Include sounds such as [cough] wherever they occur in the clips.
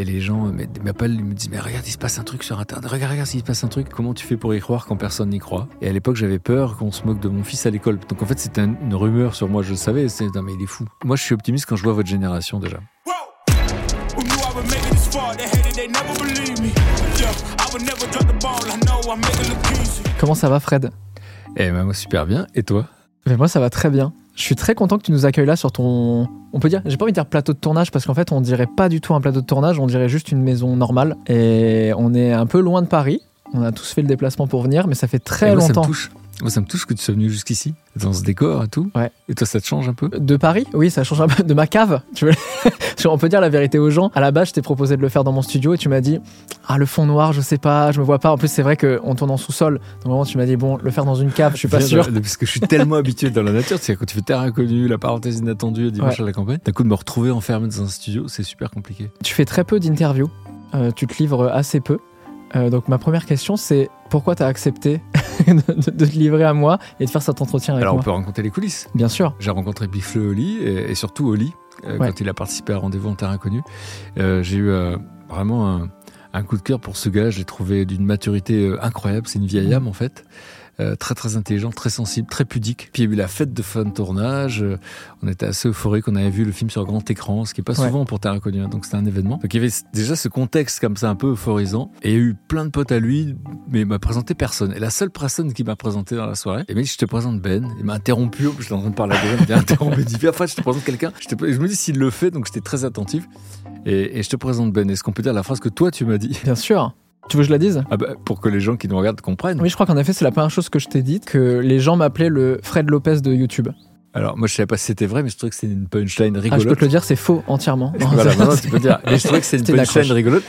Et les gens m'appellent, ils me disent Mais regarde, il se passe un truc sur Internet. Regarde, regarde, s'il se passe un truc. Comment tu fais pour y croire quand personne n'y croit? Et à l'époque, j'avais peur qu'on se moque de mon fils à l'école. Donc en fait, c'était un- une rumeur sur moi, je le savais. C'est Non, mais il est fou. Moi, je suis optimiste quand je vois votre génération déjà. Comment ça va, Fred? Eh ben, moi, super bien. Et toi? Mais moi, ça va très bien. Je suis très content que tu nous accueilles là sur ton. On peut dire, j'ai pas envie de dire plateau de tournage parce qu'en fait, on dirait pas du tout un plateau de tournage, on dirait juste une maison normale. Et on est un peu loin de Paris. On a tous fait le déplacement pour venir, mais ça fait très moi, ça me longtemps. touche. Moi, ça me touche que tu sois venu jusqu'ici, dans ce décor et tout. Ouais. Et toi, ça te change un peu? De Paris? Oui, ça change un peu de ma cave. Tu veux qu'on [laughs] peut dire la vérité aux gens. À la base, je t'ai proposé de le faire dans mon studio et tu m'as dit Ah, le fond noir, je sais pas, je me vois pas. En plus, c'est vrai qu'on tourne en sous-sol. Donc, vraiment, tu m'as dit Bon, le faire dans une cave, je suis pas sûr. parce que je suis tellement habitué dans la nature. C'est quand tu fais Terre inconnue, la parenthèse inattendue, dimanche Ouais. à la campagne. D'un coup, de me retrouver enfermé dans un studio, c'est super compliqué. Tu fais très peu d'interviews. Euh, tu te livres assez peu. Euh, donc, ma première question, c'est pourquoi tu as accepté [laughs] de, te livrer à moi et de faire cet entretien avec Alors, on moi peut raconter les coulisses. Bien sûr. J'ai rencontré Bifle Oli et, et surtout Oli euh, Ouais. quand il a participé à Rendez-vous en Terre Inconnue. Euh, J'ai eu euh, vraiment un, un coup de cœur pour ce gars. Je l'ai trouvé d'une maturité incroyable. C'est une vieille âme en fait. Euh, très très intelligent, très sensible, très pudique. Puis il y a eu la fête de fin de tournage. Euh, on était assez euphorique. On avait vu le film sur grand écran, ce qui est pas Ouais. souvent pour Terre Inconnue. hein, donc c'était un événement. Donc il y avait déjà ce contexte comme ça un peu euphorisant. Et il y a eu plein de potes à lui, mais il m'a présenté personne. Et la seule personne qui m'a présenté dans la soirée, il m'a dit je te présente Ben. Il m'a interrompu. Je suis en train de parler à Ben. Il m'a interrompu. Il dit enfin je te présente quelqu'un. Je, te- je me dis s'il le fait, donc j'étais très attentif. Et, et je te présente Ben. Est-ce qu'on peut dire la phrase que toi tu m'as dit? Bien sûr. Tu veux que je la dise? Ah bah, Pour que les gens qui nous regardent comprennent. Oui, je crois qu'en effet, c'est la première chose que je t'ai dit, que les gens m'appelaient le Fred Lopez de YouTube. Alors moi je savais pas si c'était vrai, mais je trouvais que c'était une punchline Ah, rigolote. je peux te le dire, c'est faux entièrement. Non, voilà, c'est- [laughs] maintenant tu peux dire. Mais je trouvais que c'était une punchline rigolote.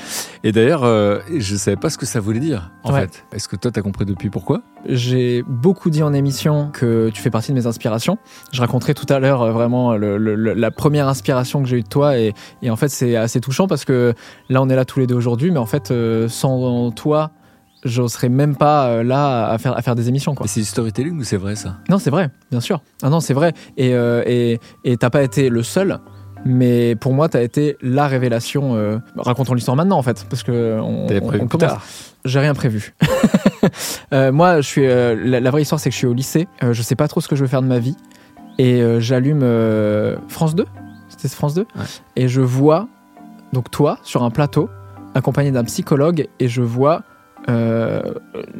Et d'ailleurs, euh, je savais pas ce que ça voulait dire, en Ouais. fait. Est-ce que toi, t'as compris depuis pourquoi? J'ai beaucoup dit en émission que tu fais partie de mes inspirations. Je raconterai tout à l'heure euh, vraiment le- le- le- la première inspiration que j'ai eue de toi et, et en fait c'est assez touchant parce que là on est là tous les deux aujourd'hui, mais en fait euh, sans toi j'oserais même pas euh, là à faire, à faire des émissions quoi. C'est du storytelling ou c'est vrai ça? Non c'est vrai, bien sûr. Ah non c'est vrai et euh, et et t'as pas été le seul. Mais pour moi, t'as été la révélation. euh, Racontons l'histoire maintenant, en fait, parce que on, T'avais prévu on plus commence. tard. J'ai rien prévu. [laughs] Euh, moi, je suis. euh, la, la vraie histoire, c'est que je suis au lycée. Euh, je sais pas trop ce que je veux faire de ma vie. Et euh, j'allume euh, France 2. C'était France 2. Ouais. Et je vois, donc toi, sur un plateau, accompagné d'un psychologue. Et je vois. Euh,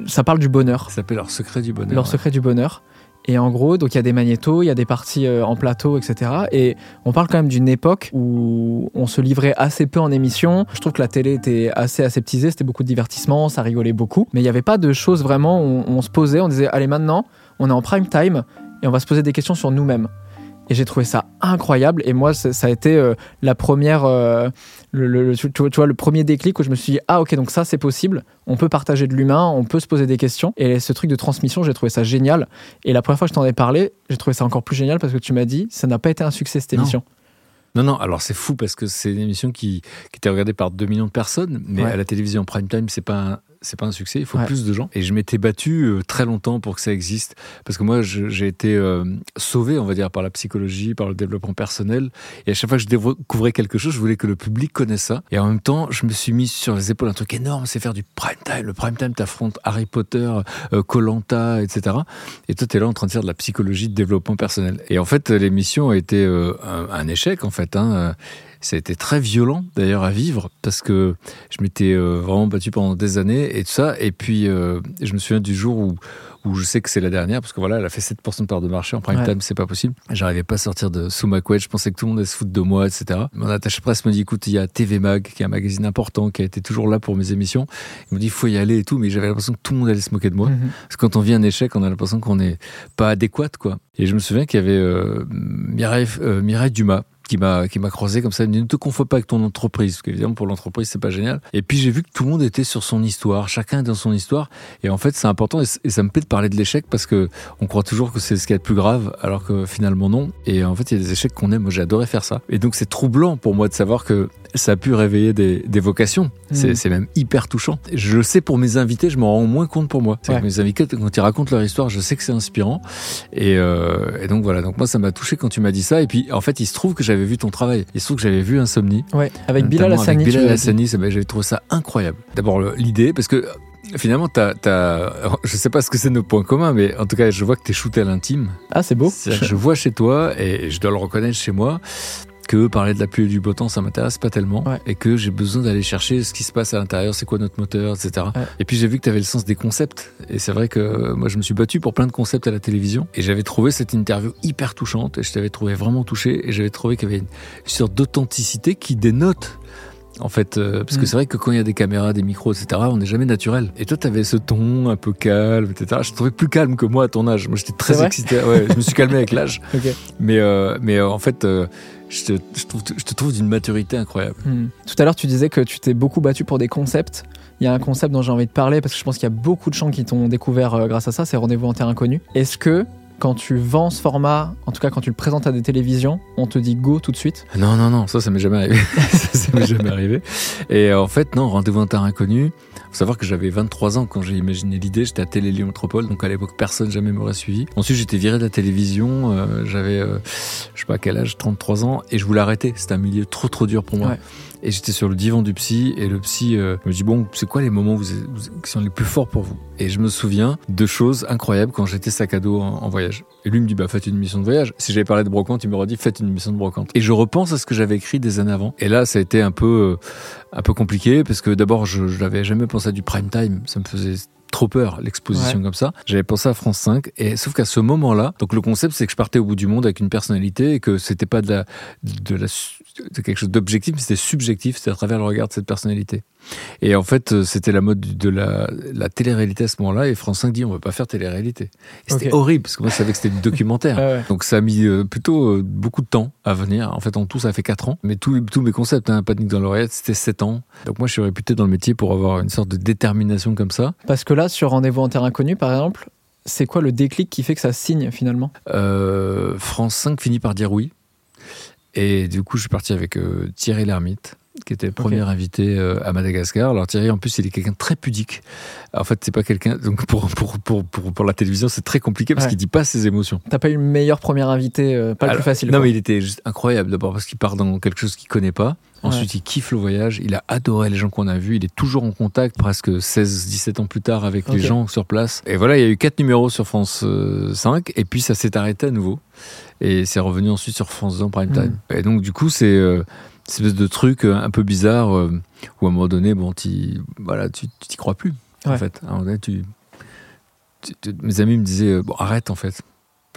ça parle du bonheur. Ça s'appelle leur secret du bonheur. Leur ouais. secret du bonheur. Et en gros, donc il y a des magnétos, il y a des parties euh, en plateau, etc. Et on parle quand même d'une époque où on se livrait assez peu en émission. Je trouve que la télé était assez aseptisée, c'était beaucoup de divertissement, ça rigolait beaucoup. Mais il n'y avait pas de choses vraiment où on, on se posait, on disait, allez maintenant, on est en prime time et on va se poser des questions sur nous-mêmes. Et j'ai trouvé ça incroyable. Et moi, ça a été euh, la première, euh, le, le- tu, tu vois, le premier déclic où je me suis dit, ah ok, donc ça c'est possible. On peut partager de l'humain, on peut se poser des questions. Et ce truc de transmission, j'ai trouvé ça génial. Et la première fois que je t'en ai parlé, j'ai trouvé ça encore plus génial parce que tu m'as dit, ça n'a pas été un succès cette émission. Non, non, alors c'est fou parce que c'est une émission qui, qui était regardée par 2 millions de personnes, mais Ouais. à la télévision prime time, c'est pas un, c'est pas un succès, il faut Ouais. plus de gens. Et je m'étais battu euh, très longtemps pour que ça existe, parce que moi, j'ai été euh, sauvé, on va dire, par la psychologie, par le développement personnel. Et à chaque fois que je découvrais quelque chose, je voulais que le public connaisse ça. Et en même temps, je me suis mis sur les épaules un truc énorme, c'est faire du prime time. Le prime time, t'affrontes Harry Potter, Colanta, etc. Et toi, t'es là en train de faire de la psychologie de développement personnel. Et en fait, l'émission a été euh, un, un échec, en fait. Hein. Ça a été très violent d'ailleurs à vivre parce que je m'étais euh, vraiment battu pendant des années et tout ça. Et puis euh, je me souviens du jour où, où je sais que c'est la dernière parce que voilà, elle a fait 7% de part de marché en prime Ouais. time, c'est pas possible. J'arrivais pas à sortir de sous ma couette, je pensais que tout le monde allait se foutre de moi, etc. Mon attaché presse me dit écoute, il y a TV Mag qui est un magazine important qui a été toujours là pour mes émissions. Il me dit il faut y aller et tout, mais j'avais l'impression que tout le monde allait se moquer de moi. Mhm. Parce que quand on vit un échec, on a l'impression qu'on n'est pas adéquat, quoi. Et je me souviens qu'il y avait euh, Mireille, euh, Mireille Dumas qui m'a qui m'a croisé comme ça. Il me dit, ne te confonds pas avec ton entreprise, parce qu'évidemment pour l'entreprise c'est pas génial. Et puis j'ai vu que tout le monde était sur son histoire, chacun est dans son histoire. Et en fait c'est important et, ça me plaît de parler de l'échec parce que on croit toujours que c'est ce qui est le plus grave, alors que finalement non. Et en fait il y a des échecs qu'on aime. Moi j'ai adoré faire ça. Et donc c'est troublant pour moi de savoir que ça a pu réveiller des, des vocations. C'est Mm. c'est même hyper touchant. Je le sais pour mes invités, je m'en rends moins compte pour moi. C'est Ouais. que mes invités quand ils racontent leur histoire, je sais que c'est inspirant. Et, euh, et donc voilà, donc moi ça m'a touché quand tu m'as dit ça. Et puis en fait, il se trouve que j'avais vu ton travail. Il se trouve que j'avais vu Insomnie. Ouais, avec Bilal Hassani. Avec Bilal. Hassani, m'a- j'avais trouvé ça incroyable. D'abord l'idée, parce que euh, finalement, t'as, t'as, [laughs] je sais pas ce que c'est nos points communs, mais en tout cas, je vois que t'es shooté à l'intime. Ah, c'est beau. Je vois chez toi, et je dois le reconnaître chez moi, que parler de la pluie et du beau temps, ça m'intéresse pas tellement, Ouais. et que j'ai besoin d'aller chercher ce qui se passe à l'intérieur, c'est quoi notre moteur, etc. Ouais. Et puis j'ai vu que tu avais le sens des concepts, et c'est vrai que euh, moi je me suis battu pour plein de concepts à la télévision, et j'avais trouvé cette interview hyper touchante, et je t'avais trouvé vraiment touché, et j'avais trouvé qu'il y avait une sorte d'authenticité qui dénote. En fait, euh, parce que Mm. c'est vrai que quand il y a des caméras, des micros, etc., on n'est jamais naturel. Et toi, t'avais ce ton un peu calme, etc. Je te trouvais plus calme que moi à ton âge. Moi, j'étais très excité. Ouais, je me suis calmé avec l'âge. [laughs] Ok. Mais, euh, mais euh, en fait, je, te, je, trouve, je te trouve d'une maturité incroyable. Hmm. Tout à l'heure, tu disais que tu t'es beaucoup battu pour des concepts. Il y a un concept dont j'ai envie de parler parce que je pense qu'il y a beaucoup de gens qui t'ont découvert euh, grâce à ça, c'est Rendez-vous en terre inconnue. Est-ce que quand tu vends ce format, en tout cas quand tu le présentes à des télévisions, on te dit go tout de suite? Non, non, non, ça, ça m'est jamais arrivé. [laughs] ça, ça m'est jamais arrivé. Et euh, en fait, non, Rendez-vous en terre inconnue. Faut savoir que j'avais 23 ans quand j'ai imaginé l'idée. J'étais à Télé Lyon Métropole, donc à l'époque, personne jamais m'aurait suivi. Ensuite, j'étais viré de la télévision. euh, j'avais, euh, je sais pas quel âge, 33 ans, et je voulais arrêter. C'était un milieu trop, trop dur pour moi. Ouais. Et j'étais sur le divan du psy, et le psy euh, me dit bon, c'est quoi les moments où vous, vous- qui sont les plus forts pour vous? Et je me souviens de choses incroyables quand j'étais sac à dos en, en voyage. Et lui me dit bah faites une mission de voyage. Si j'avais parlé de brocante, il m'aurait dit faites une mission de brocante. Et je repense à ce que j'avais écrit des années avant. Et là, ça a été un peu, euh, un peu compliqué parce que d'abord, je, je n'avais jamais pensé à du prime time. Ça me faisait trop peur l'exposition comme ça. J'avais pensé à France 5 et sauf qu'à ce moment-là, donc le concept c'est que je partais au bout du monde avec une personnalité et que c'était pas de la de la de quelque chose d'objectif, mais c'était subjectif, c'était à travers le regard de cette personnalité. Et en fait, euh, c'était la mode de la, la télé-réalité à ce moment-là et France 5 dit on va pas faire télé-réalité. C'était horrible parce que moi je savais que c'était du documentaire. Ah ouais. Donc ça a mis euh, plutôt euh, beaucoup de temps à venir. En fait, en tout, ça a fait 4 ans. Mais tous tous mes concepts, hein, Panique dans l'oreillette, c'était 7 ans. Donc moi, je suis réputé dans le métier pour avoir une sorte de détermination comme ça. Parce que là, sur Rendez-vous en terre inconnue, par exemple, c'est quoi le déclic qui fait que ça signe finalement? Euh, France 5 finit par dire oui. Et du coup, je suis parti avec euh, Thierry Lhermitte, qui était le premier invité euh, à Madagascar. Alors Thierry, en plus, il est quelqu'un de très pudique. En fait, c'est pas quelqu'un. Donc pour, pour, pour, pour, pour la télévision, c'est très compliqué parce Ouais. qu'il dit pas ses émotions. T'as pas eu le meilleur premier invité, euh, pas le plus facile. Non, quoi. mais il était juste incroyable. D'abord parce qu'il part dans quelque chose qu'il connaît pas. Ensuite, il kiffe le voyage. Il a adoré les gens qu'on a vus. Il est toujours en contact, presque 16-17 ans plus tard, avec les gens sur place. Et voilà, il y a eu quatre numéros sur France euh, 5. Et puis, ça s'est arrêté à nouveau. Et c'est revenu ensuite sur France 2 en prime time. Et donc, du coup, c'est euh, espèce de truc euh, un peu bizarre euh, où, à un moment donné, bon, voilà, tu t'y crois plus. En fait, à un moment donné, tu, tu- tu- mes amis me disaient euh, bon, arrête, en fait.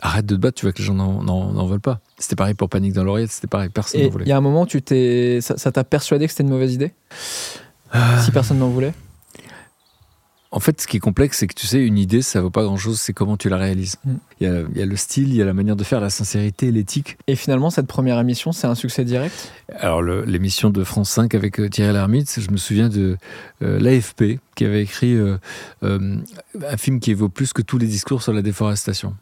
Arrête de te battre, tu vois que les gens n'en- veulent pas. C'était pareil pour Panique dans l'oreillette, c'était pareil, personne n'en il voulait. y a un moment, tu t'es, ça t'a persuadé que c'était une mauvaise idée? Si personne n'en voulait? En fait, ce qui est complexe, c'est que tu sais, une idée, ça vaut pas grand-chose, c'est comment tu la réalises. Mm. Il y, a, il y a le style, il y a la manière de faire, la sincérité, l'éthique. Et finalement, cette première émission, c'est un succès direct? Alors, l'émission de France 5 avec euh, Thierry Lhermitte, je me souviens de euh, l'AFP qui avait écrit euh, un film qui vaut plus que tous les discours sur la déforestation.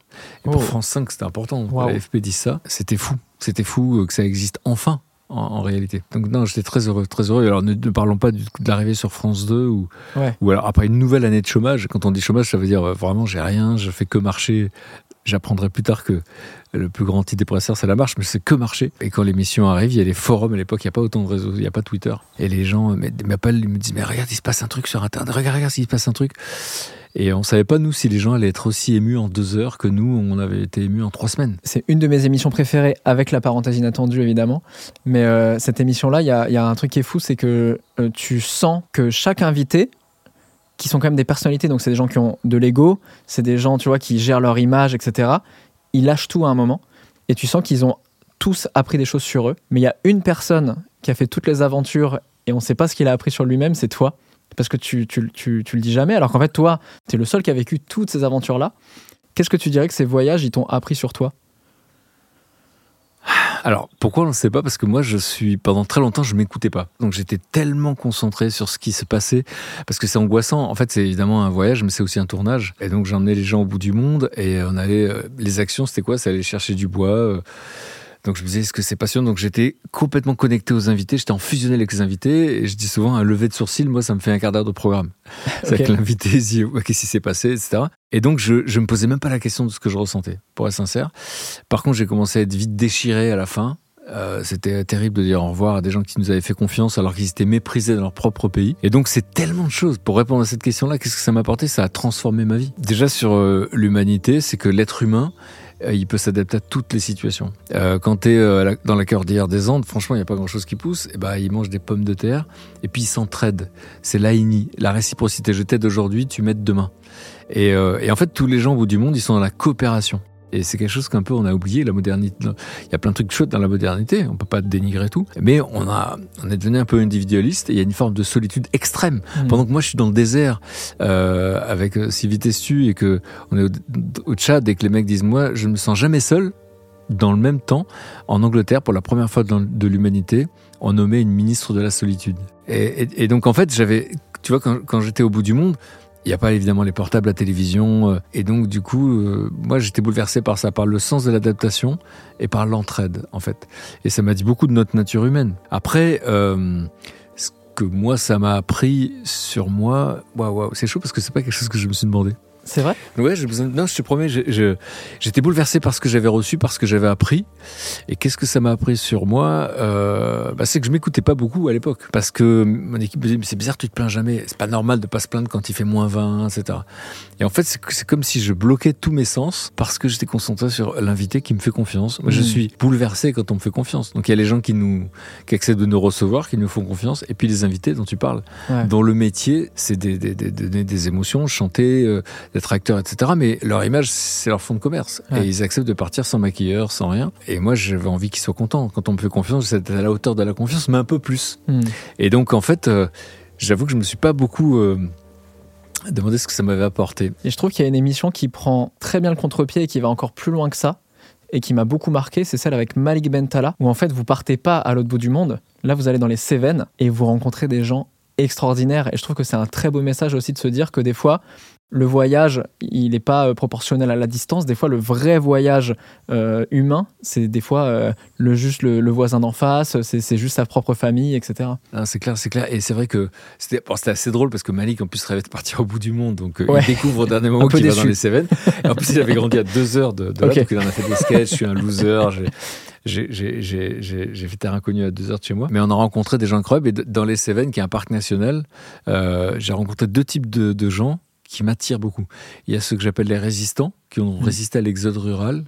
Et Oh. pour France 5, c'était important. Waouh. L'AFP dit ça. C'était fou. C'était fou que ça existe enfin. En, en réalité. Donc non, j'étais très heureux, très heureux. Alors ne, ne parlons pas du- de l'arrivée sur France 2 ou, Ouais. ou alors après une nouvelle année de chômage. Quand on dit chômage, ça veut dire euh, vraiment j'ai rien, je fais que marcher. J'apprendrai plus tard que le plus grand antidépresseur c'est la marche, mais c'est que marcher. Et quand l'émission arrive, il y a les forums à l'époque, il n'y a pas autant de réseaux, il n'y a pas Twitter. Et les gens m'appellent, ils me disent mais regarde, il se passe un truc sur internet, regarde, regarde, s'il se passe un truc. Et on savait pas nous si les gens allaient être aussi émus en deux heures que nous on avait été émus en trois semaines. C'est une de mes émissions préférées, avec la parenthèse inattendue évidemment. Mais euh, cette émission-là, il y y a un truc qui est fou, c'est que euh, tu sens que chaque invité, qui sont quand même des personnalités, donc c'est des gens qui ont de l'ego, c'est des gens, tu vois, qui gèrent leur image, etc. Ils lâchent tout à un moment, et tu sens qu'ils ont tous appris des choses sur eux. Mais il y a une personne qui a fait toutes les aventures, et on ne sait pas ce qu'il a appris sur lui-même, c'est toi. Parce que tu, tu, tu, tu le dis jamais, alors qu'en fait, toi, tu es le seul qui a vécu toutes ces aventures-là. Qu'est-ce que tu dirais que ces voyages, ils t'ont appris sur toi? Alors, pourquoi on ne sait pas? Parce que moi, je suis pendant très longtemps, je m'écoutais pas. Donc, j'étais tellement concentré sur ce qui se passait parce que c'est angoissant. En fait, c'est évidemment un voyage, mais c'est aussi un tournage. Et donc, j'emmenais les gens au bout du monde et on allait. euh, les actions, c'était quoi? C'est aller chercher du bois. euh, donc je me disais, est-ce que c'est passionnant? Donc j'étais complètement connecté aux invités, j'étais en fusionnel avec les invités, et je dis souvent, un lever de sourcil, moi, ça me fait un quart d'heure de programme. [laughs] C'est l'invité, dit, qu'est-ce qui s'est passé, etc. Et donc je, je me posais même pas la question de ce que je ressentais, pour être sincère. Par contre, j'ai commencé à être vite déchiré à la fin. Euh, C'était terrible de dire au revoir à des gens qui nous avaient fait confiance alors qu'ils étaient méprisés dans leur propre pays. Et donc c'est tellement de choses. Pour répondre à cette question-là, qu'est-ce que ça m'a apporté? Ça a transformé ma vie. Déjà sur euh, l'humanité, c'est que l'être humain, il peut s'adapter à toutes les situations. Euh, quand tu es dans la cordillère des Andes, franchement, il n'y a pas grand-chose qui pousse. Et ben, ils mangent des pommes de terre et puis ils s'entraident. C'est l'AINI, la réciprocité. Je t'aide aujourd'hui, tu m'aides demain. Et, euh, et en fait, tous les gens au bout du monde, ils sont dans la coopération. Et c'est quelque chose qu'un peu on a oublié, la modernité. Il y a plein de trucs chouettes dans la modernité, on peut pas dénigrer tout. Mais on, a, on est devenu un peu individualiste et il y a une forme de solitude extrême. Mm. Pendant que moi je suis dans le désert euh, avec euh, Sylvie Testu et que on est au, au Tchad et que les mecs disent moi je ne me sens jamais seul. Dans le même temps, en Angleterre, pour la première fois de l'humanité, on nommait une ministre de la solitude. Et, et- et donc en fait, j'avais, tu vois, quand, quand j'étais au bout du monde, n'y a pas évidemment les portables, la télévision, euh, et donc du coup, euh, moi j'étais bouleversé par ça, par le sens de l'adaptation et par l'entraide en fait. Et ça m'a dit beaucoup de notre nature humaine. Après, euh, ce que moi ça m'a appris sur moi, waouh, c'est chaud parce que c'est pas quelque chose que je me suis demandé. C'est vrai? Ouais, besoin. Non, je te promets, je- je- j'étais bouleversé par ce que j'avais reçu, par ce que j'avais appris. Et qu'est-ce que ça m'a appris sur moi? Euh, bah, C'est que je m'écoutais pas beaucoup à l'époque, parce que mon équipe me disait mais c'est bizarre, tu te plains jamais. C'est pas normal de pas se plaindre quand il fait moins 20, etc. Et en fait, c'est comme si je bloquais tous mes sens parce que j'étais concentré sur l'invité qui me fait confiance. Moi, je Mhm. suis bouleversé quand on me fait confiance. Donc il y a les gens qui nous, qui acceptent de nous recevoir, qui nous font confiance, et puis les invités dont tu parles Ouais. dont le métier, c'est des, des, des- des émotions, chanter, euh, d'être acteur, etc. Mais leur image, c'est leur fond de commerce. Ouais. Et ils acceptent de partir sans maquilleur, sans rien. Et moi, j'avais envie qu'ils soient contents. Quand on me fait confiance, c'est à la hauteur de la confiance, mais un peu plus. Mm. Et donc, en fait, euh, j'avoue que je me suis pas beaucoup euh, demandé ce que ça m'avait apporté. Et je trouve qu'il y a une émission qui prend très bien le contre-pied et qui va encore plus loin que ça et qui m'a beaucoup marqué, c'est celle avec Malik Bentala, où en fait vous partez pas à l'autre bout du monde, là vous allez dans les Cévennes et vous rencontrez des gens extraordinaires. Et je trouve que c'est un très beau message aussi de se dire que des fois, le voyage, il n'est pas euh, proportionnel à la distance. Des fois, le vrai voyage euh, humain, c'est des fois euh, le, juste le, le voisin d'en face, c'est juste sa propre famille, etc. Ah, c'est clair, c'est clair. Et c'est vrai que c'était bon, assez drôle parce que Malik, en plus, rêvait de partir au bout du monde. Donc, Ouais. il découvre au [laughs] dernier moment qu'il va dans les Cévennes. En plus, il avait grandi à deux heures de, de là, donc il en a fait des sketchs. Je suis un loser. j'ai- fait terre inconnue à deux heures de chez moi. Mais on a rencontré des gens incroyables. Et dans les Cévennes, qui est un parc national, euh, j'ai rencontré deux types de, de gens qui m'attirent beaucoup. Il y a ceux que j'appelle les résistants, qui ont Mhm. résisté à l'exode rural.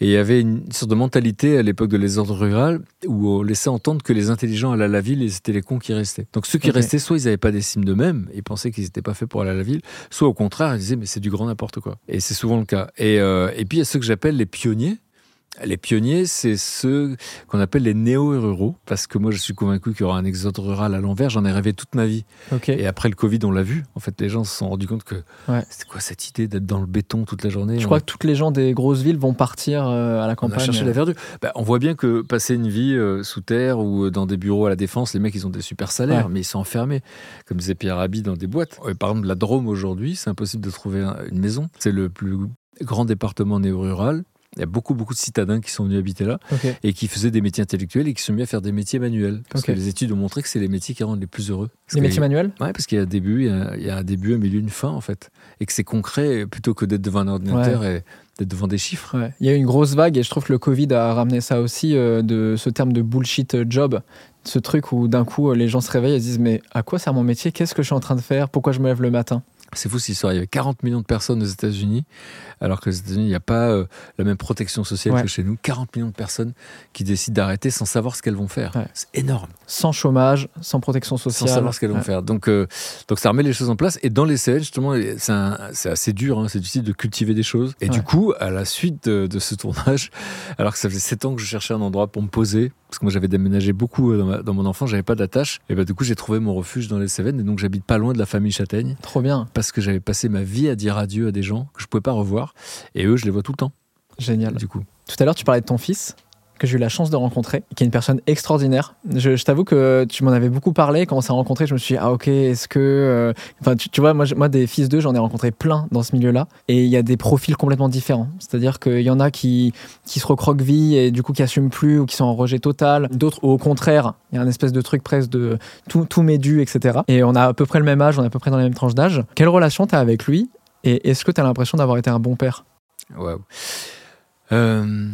Et il y avait une sorte de mentalité à l'époque de l'exode rural où on laissait entendre que les intelligents allaient à la ville et c'était les cons qui restaient. Donc ceux qui restaient, soit ils n'avaient pas d'estime d'eux-mêmes, ils pensaient qu'ils n'étaient pas faits pour aller à la ville, soit au contraire, ils disaient mais c'est du grand n'importe quoi. Et c'est souvent le cas. Et, euh, et puis il y a ceux que j'appelle les pionniers. Les pionniers, c'est ceux qu'on appelle les néo-ruraux, parce que moi je suis convaincu qu'il y aura un exode rural à l'envers, j'en ai rêvé toute ma vie. Et après le Covid, on l'a vu. En fait, les gens se sont rendus compte que Ouais. c'était quoi cette idée d'être dans le béton toute la journée? Je On- crois que toutes les gens des grosses villes vont partir euh, à la on a campagne. cherché la verdure. Bah, on voit bien que passer une vie euh, sous terre ou euh, dans des bureaux à la défense, les mecs ils ont des super salaires, Ouais. mais ils sont enfermés, comme disait Pierre Rabhi, dans des boîtes. Par exemple, la Drôme aujourd'hui, c'est impossible de trouver un- une maison. C'est le plus grand département néo-rural. Il y a beaucoup, beaucoup de citadins qui sont venus habiter là et qui faisaient des métiers intellectuels et qui sont mis à faire des métiers manuels. Parce que les études ont montré que c'est les métiers qui rendent les plus heureux. Parce Les métiers manuels? Ouais, parce qu'il y a un début, il y a, il y a un début, un milieu, une fin en fait, et que c'est concret plutôt que d'être devant un ordinateur et d'être devant des chiffres. Ouais. Il y a eu une grosse vague et je trouve que le Covid a ramené ça aussi, euh, de ce terme de bullshit job. Ce truc où d'un coup euh, les gens se réveillent et se disent Mais à quoi sert mon métier? Qu'est-ce que je suis en train de faire? Pourquoi je me lève le matin? C'est fou cette histoire. Il y avait 40 millions de personnes aux États-Unis, alors qu'aux États-Unis, il n'y a pas euh, la même protection sociale Ouais. que chez nous. 40 millions de personnes qui décident d'arrêter sans savoir ce qu'elles vont faire. Ouais. C'est énorme. Sans chômage, sans protection sociale. Sans savoir ce qu'elles vont faire. Donc, euh, donc ça remet les choses en place. Et dans les CL, justement, c'est assez dur, hein, c'est difficile de cultiver des choses. Et du coup, à la suite de, de ce tournage, [laughs] alors que ça faisait 7 ans que je cherchais un endroit pour me poser, parce que moi j'avais déménagé beaucoup euh, dans, ma- dans mon enfance, j'avais pas d'attache, et bah du coup j'ai trouvé mon refuge dans les Cévennes, et donc j'habite pas loin de la famille Châtaigne, Trop bien, parce que j'avais passé ma vie à dire adieu à des gens que je pouvais pas revoir, et eux je les vois tout le temps, génial. du coup. Tout à l'heure, tu parlais de ton fils. que j'ai eu la chance de rencontrer, qui est une personne extraordinaire. Je, je t'avoue que tu m'en avais beaucoup parlé quand on s'est rencontrés. Je me suis dit, ah ok, est-ce que. euh, Enfin, tu, tu vois, moi, moi, des fils d'eux, j'en ai rencontré plein dans ce milieu-là. Et il y a des profils complètement différents. C'est-à-dire qu'il y en a qui, qui se recroquevillent et du coup qui assument plus ou qui sont en rejet total. D'autres, au contraire, il y a un espèce de truc presque de tout, tout m'est dû, etc. Et on a à peu près le même âge, on est à peu près dans la même tranche d'âge. Quelle relation tu as avec lui Et est-ce que tu as l'impression d'avoir été un bon père? Waouh. Euh,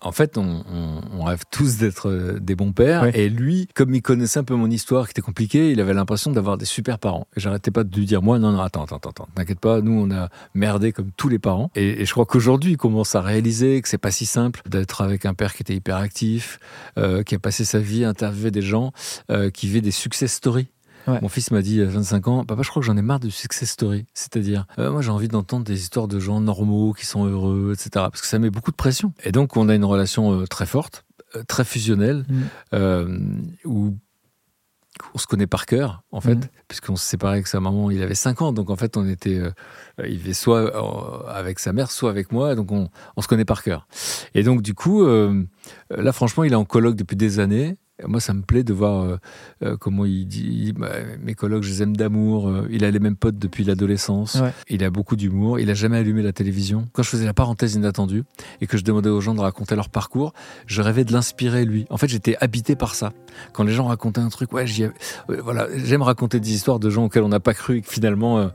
en fait, on, on- on rêve tous d'être euh, des bons pères. Et lui, comme il connaissait un peu mon histoire qui était compliquée, il avait l'impression d'avoir des super parents. Et j'arrêtais pas de lui dire, moi, non, non, attends, attends, attends, t'inquiète pas, nous, on a merdé comme tous les parents. Et, et je crois qu'aujourd'hui, il commence à réaliser que c'est pas si simple d'être avec un père qui était hyper actif, euh, qui a passé sa vie à interviewer des gens, euh, qui vit des success stories. Ouais. Mon fils m'a dit à 25 ans, papa, je crois que j'en ai marre de success story. C'est-à-dire, euh, moi, j'ai envie d'entendre des histoires de gens normaux qui sont heureux, etc. Parce que ça met beaucoup de pression. Et donc, on a une relation euh, très forte, euh, très fusionnelle, Mm. euh, où on se connaît par cœur, en fait, Mm. puisqu'on s'est séparé avec sa maman, il avait 5 ans. Donc, en fait, on était, euh, il vivait soit euh, avec sa mère, soit avec moi. Donc, on, on se connaît par cœur. Et donc, du coup, euh, là, franchement, il est en colloque depuis des années. Moi, ça me plaît de voir euh, euh, comment il dit bah, mes colloques, je les aime d'amour. Euh, il a les mêmes potes depuis l'adolescence. Ouais. Il a beaucoup d'humour. Il a jamais allumé la télévision. Quand je faisais la parenthèse inattendue et que je demandais aux gens de raconter leur parcours, je rêvais de l'inspirer lui. En fait, j'étais habité par ça. Quand les gens racontaient un truc, ouais, j'y euh, voilà, j'aime raconter des histoires de gens auxquels on n'a pas cru et que finalement. euh,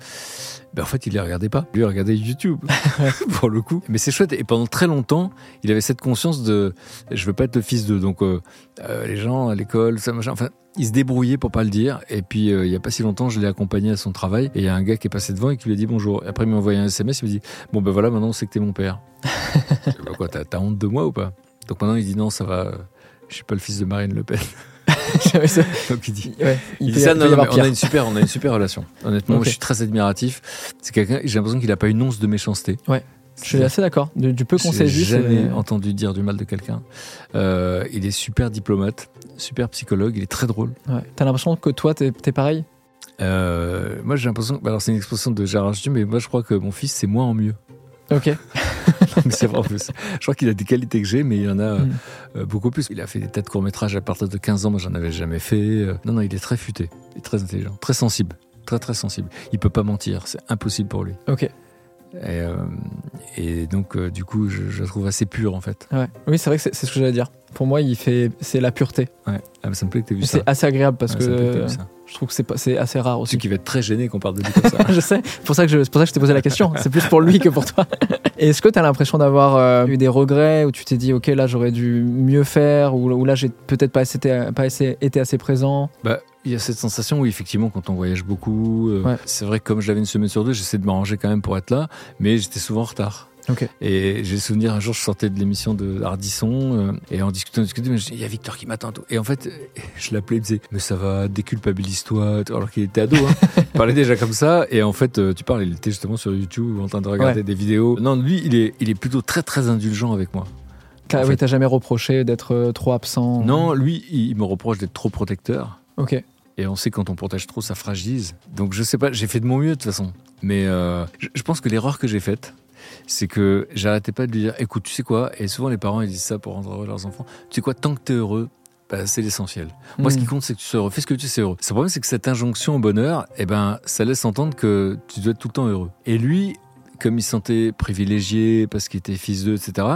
ben en fait, il les regardait pas. Lui, il regardait YouTube, [laughs] pour le coup. Mais c'est chouette. Et pendant très longtemps, il avait cette conscience de, je veux pas être le fils de. Donc, euh, euh, les gens à l'école, ça, machin. Enfin, il se débrouillait pour pas le dire. Et puis, euh, il y a pas si longtemps, je l'ai accompagné à son travail. Et il y a un gars qui est passé devant et qui lui a dit bonjour. Et après, il m'a envoyé un SMS. Il me dit, bon, ben voilà, maintenant, on sait que t'es mon père. [laughs] Je Bah quoi, t'as honte de moi ou pas? Donc maintenant, il dit non, ça va. Je suis pas le fils de Marine Le Pen. Donc il dit. ouais, il dit ça, non, non, on a une super, on a une super relation. Honnêtement, Ok. je suis très admiratif. C'est quelqu'un, j'ai l'impression qu'il a pas une once de méchanceté. Ouais. Je suis assez d'accord. Du, du peu qu'on J'ai s'est vu, jamais c'est- entendu dire du mal de quelqu'un. Euh, il est super diplomate, super psychologue, il est très drôle. Ouais. T'as l'impression que toi, t'es t'es pareil? Euh, moi, j'ai l'impression, bah, alors c'est une expression de Gérard Jugnot, mais moi, je crois que mon fils, c'est moins en mieux. Ok. [laughs] c'est vrai en plus. Je crois qu'il a des qualités que j'ai, mais il y en a Mm. euh, beaucoup plus. Il a fait des tas de courts-métrages à partir de 15 ans, moi, j'en avais jamais fait. Euh, Non, non, il est très futé, il est très intelligent, très sensible. Très très sensible. Il peut pas mentir, c'est impossible pour lui. Ok. Et, euh, et donc euh, du coup, je, je trouve assez pur en fait. Ouais. Oui, c'est vrai que c'est ce que j'allais dire. Pour moi, il fait, c'est la pureté. Ouais. Ah, ça me plaît que tu aies vu Et ça. C'est assez agréable parce que je trouve que c'est assez rare aussi. Celui qui va être très gêné qu'on parle de lui comme [laughs] ça. je sais. C'est pour ça que je, c'est pour ça que je t'ai posé la question. C'est plus pour lui que pour toi. [laughs] Est-ce que tu as l'impression d'avoir euh, eu des regrets où tu t'es dit, ok, là j'aurais dû mieux faire ou, ou là j'ai peut-être pas, été, pas assez- été assez présent? Bah, il y a cette sensation où effectivement, quand on voyage beaucoup, euh, Ouais. c'est vrai que comme j'avais une semaine sur deux, j'essaie de m'arranger quand même pour être là, mais j'étais souvent en retard. Ok. Et j'ai souvenir un jour, je sortais de l'émission de Hardisson euh, et en discutant, discutant, il y a Victor qui m'attend. Et en fait, euh, je l'appelais, il me disait, mais ça va, déculpabilise-toi, alors qu'il était ado. Hein. [laughs] il parlait déjà comme ça. Et en fait, euh, tu parles, il était justement sur YouTube en train de regarder Ouais. des vidéos. Non, lui, il est, il est plutôt très très indulgent avec moi. En Oui, t'as jamais reproché d'être trop absent Non, lui, il il me reproche d'être trop protecteur. Ok. Et on sait que quand on protège trop, ça fragilise. Donc je sais pas, j'ai fait de mon mieux de toute façon. Mais euh, je, pense que l'erreur que j'ai faite, c'est que j'arrêtais pas de lui dire, écoute, tu sais quoi? Et souvent les parents ils disent ça pour rendre heureux leurs enfants. Tu sais quoi? Tant que t'es heureux, bah, c'est l'essentiel. Moi, ce qui Mm. compte, c'est que tu sois heureux. Fais ce que tu sais heureux. Le problème, c'est que cette injonction au bonheur, eh ben, ça laisse entendre que tu dois être tout le temps heureux. Et lui, comme il se sentait privilégié parce qu'il était fils d'eux, etc.,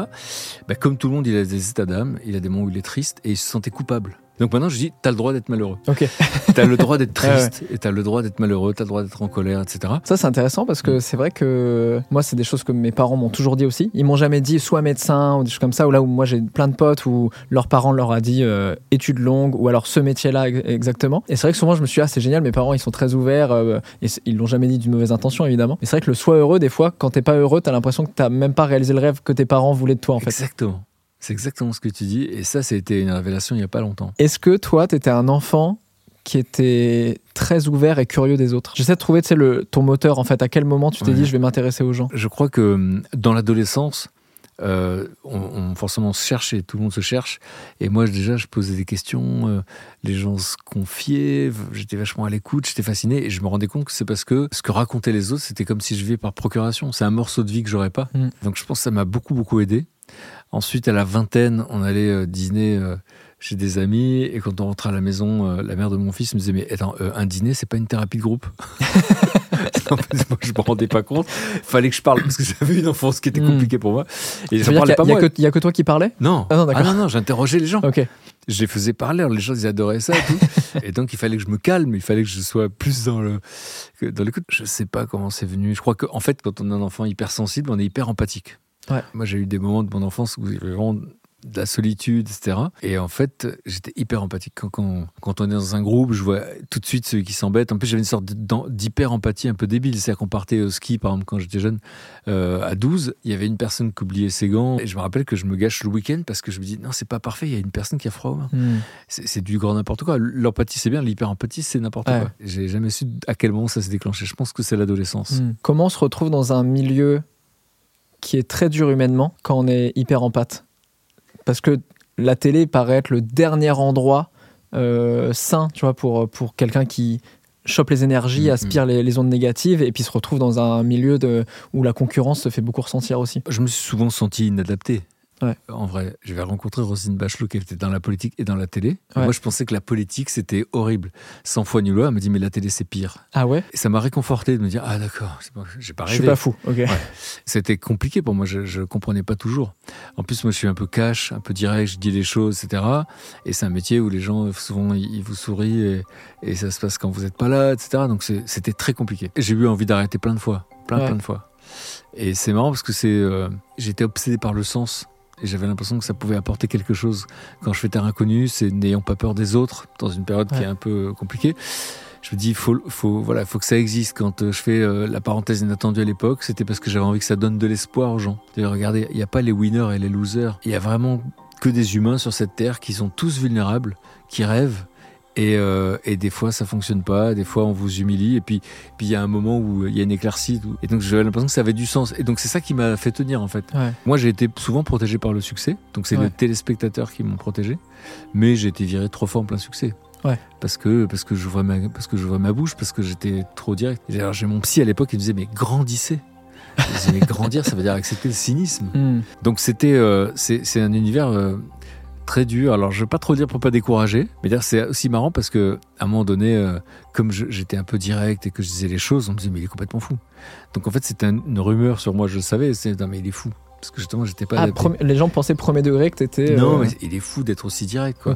bah, comme tout le monde, il a des états d'âme, il a des moments où il est triste et il se sentait coupable. Donc maintenant, je dis, t'as le droit d'être malheureux. Ok. [laughs] T'as le droit d'être Ouais, ouais. triste et t'as le droit d'être malheureux, t'as le droit d'être en colère, etc. Ça, c'est intéressant parce Mm. que c'est vrai que moi, c'est des choses que mes parents m'ont toujours dit aussi. Ils m'ont jamais dit soit médecin ou des choses comme ça, ou là où moi j'ai plein de potes où leurs parents leur a dit euh, études longues ou alors ce métier-là ex- exactement. Et c'est vrai que souvent je me suis dit, ah, c'est génial, mes parents ils sont très ouverts euh, et ils l'ont jamais dit d'une mauvaise intention évidemment. Et c'est vrai que le soit heureux, des fois, quand t'es pas heureux, t'as l'impression que t'as même pas réalisé le rêve que tes parents voulaient de toi en fait. Exactement. C'est exactement ce que tu dis. Et ça, c'était une révélation il n'y a pas longtemps. Est-ce que toi, t'étais un enfant qui était très ouvert et curieux des autres? J'essaie de trouver tu sais, le, ton moteur en fait. À quel moment tu t'es Ouais. dit je vais m'intéresser aux gens? Je crois que hum, dans l'adolescence, euh, on, on- forcément se cherche et tout le monde se cherche. Et moi, déjà, je posais des questions, euh, les gens se confiaient, j'étais vachement à l'écoute, j'étais fasciné. Et je me rendais compte que c'est parce que ce que racontaient les autres, c'était comme si je vivais par procuration. C'est un morceau de vie que j'aurais pas. Mm. Donc je pense que ça m'a beaucoup, beaucoup aidé. Ensuite, à la vingtaine, on allait euh, dîner euh, chez des amis. Et quand on rentrait à la maison, euh, la mère de mon fils me disait Mais attends, un dîner, c'est pas une thérapie de groupe? [laughs] En fait, moi, je me rendais pas compte. Fallait que je parle parce que j'avais une enfance qui était Hmm. compliquée pour moi. Et j'en parlais pas il y, moi. a que- toi qui parlais? Non. Ah non, d'accord. non, non, j'interrogeais les gens. Ok. Je les faisais parler, alors les gens ils adoraient ça et tout. et donc il fallait que je me calme, il fallait que je sois plus dans le que dans l'écoute. Je sais pas comment c'est venu. Je crois qu'en fait, quand on est un enfant hypersensible, on est hyper empathique. Ouais. Moi j'ai eu des moments de mon enfance où il y avait vraiment de la solitude, etc. Et en fait, j'étais hyper empathique. Quand, quand, quand on est dans un groupe, je vois tout de suite ceux qui s'embêtent. En plus, j'avais une sorte d'en- d'hyper-empathie un peu débile. C'est-à-dire qu'on partait au ski, par exemple, quand j'étais jeune, euh, à 12, il y avait une personne qui oubliait ses gants. Et je me rappelle que je me gâche le week-end parce que je me dis, non, c'est pas parfait, il y a une personne qui a froid aux mains. Hmm. C'est c'est du grand n'importe quoi. L'empathie, c'est bien, l'hyper-empathie, c'est n'importe Ouais. quoi. J'ai jamais su à quel moment ça s'est déclenché. Je pense que c'est l'adolescence. Hmm. Comment on se retrouve dans un milieu qui est très dur humainement quand on est hyper empathe Parce que la télé paraît être le dernier endroit euh, sain, tu vois, pour, pour quelqu'un qui chope les énergies, Mhm. aspire les, les ondes négatives et puis se retrouve dans un milieu de, où la concurrence se fait beaucoup ressentir aussi. Je me suis souvent senti inadapté. Ouais. En vrai, j'avais rencontré Rosine Bachelot qui était dans la politique et dans la télé. Ouais. Moi, je pensais que la politique, c'était horrible. Sans foi ni loi, elle me dit, mais la télé, c'est pire. Ah ouais? Et ça m'a réconforté de me dire, ah d'accord, j'ai pas Je suis rêvé. pas fou, ok. C'était compliqué pour moi, je, je comprenais pas toujours. En plus, moi, je suis un peu cash, un peu direct, je dis les choses, etc. Et c'est un métier où les gens, souvent, ils vous sourient et, et ça se passe quand vous n'êtes pas là, etc. Donc, c'était très compliqué. J'ai eu envie d'arrêter plein de fois, plein, plein de fois. Et c'est marrant parce que c'est, euh, j'étais obsédé par le sens. Et j'avais l'impression que ça pouvait apporter quelque chose. Quand je fais Terre Inconnue, c'est n'ayant pas peur des autres, dans une période qui est un peu compliquée. Je me dis, faut, faut, voilà, faut que ça existe. Quand euh, je fais euh, la parenthèse inattendue à l'époque, c'était parce que j'avais envie que ça donne de l'espoir aux gens. Regardez, il n'y a pas les winners et les losers. Il y a vraiment que des humains sur cette terre qui sont tous vulnérables, qui rêvent. Et, euh, et des fois, ça fonctionne pas. Des fois, on vous humilie. Et puis, puis il y a un moment où il y a une éclaircie. Et donc, j'avais l'impression que ça avait du sens. Et donc, c'est ça qui m'a fait tenir, en fait. Ouais. Moi, j'ai été souvent protégé par le succès. Donc, c'est Ouais. les téléspectateurs qui m'ont protégé. Mais j'ai été viré trop fort en plein succès. Ouais. Parce que, parce que je vois ma, parce que je vois ma bouche, parce que j'étais trop direct. J'ai mon psy à l'époque qui me disait, mais grandissez. Je disais, mais grandir, ça veut dire accepter le cynisme. [laughs] Hmm. Donc, c'était, euh, c'est, c'est un univers euh, très dur. Alors, je veux pas trop dire pour pas décourager, mais c'est aussi marrant parce que, à un moment donné, euh, comme j'étais un peu direct et que je disais les choses, on me disait, mais il est complètement fou. Donc, en fait, c'était un- une rumeur sur moi, je le savais. C'est, non, mais il est fou. Parce que justement, j'étais pas Ah, premier- les gens pensaient premier degré que t'étais. Non, euh, mais il est fou d'être aussi direct, quoi.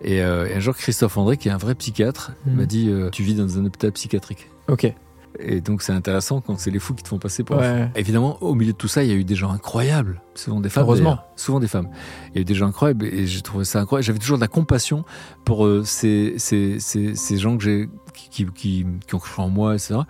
Et, euh, et un jour, Christophe André, qui est un vrai psychiatre, Mhm. m'a dit Tu vis dans un hôpital psychiatrique. Ok. Et donc, c'est intéressant quand c'est les fous qui te font passer pour fou. Ouais. Évidemment, au milieu de tout ça, il y a eu des gens incroyables. Souvent des femmes. Heureusement. Souvent des femmes. Il y a eu des gens incroyables et j'ai trouvé ça incroyable. J'avais toujours de la compassion pour euh, ces, ces, ces, ces gens que j'ai, qui, qui, qui, ont cru en moi, etc.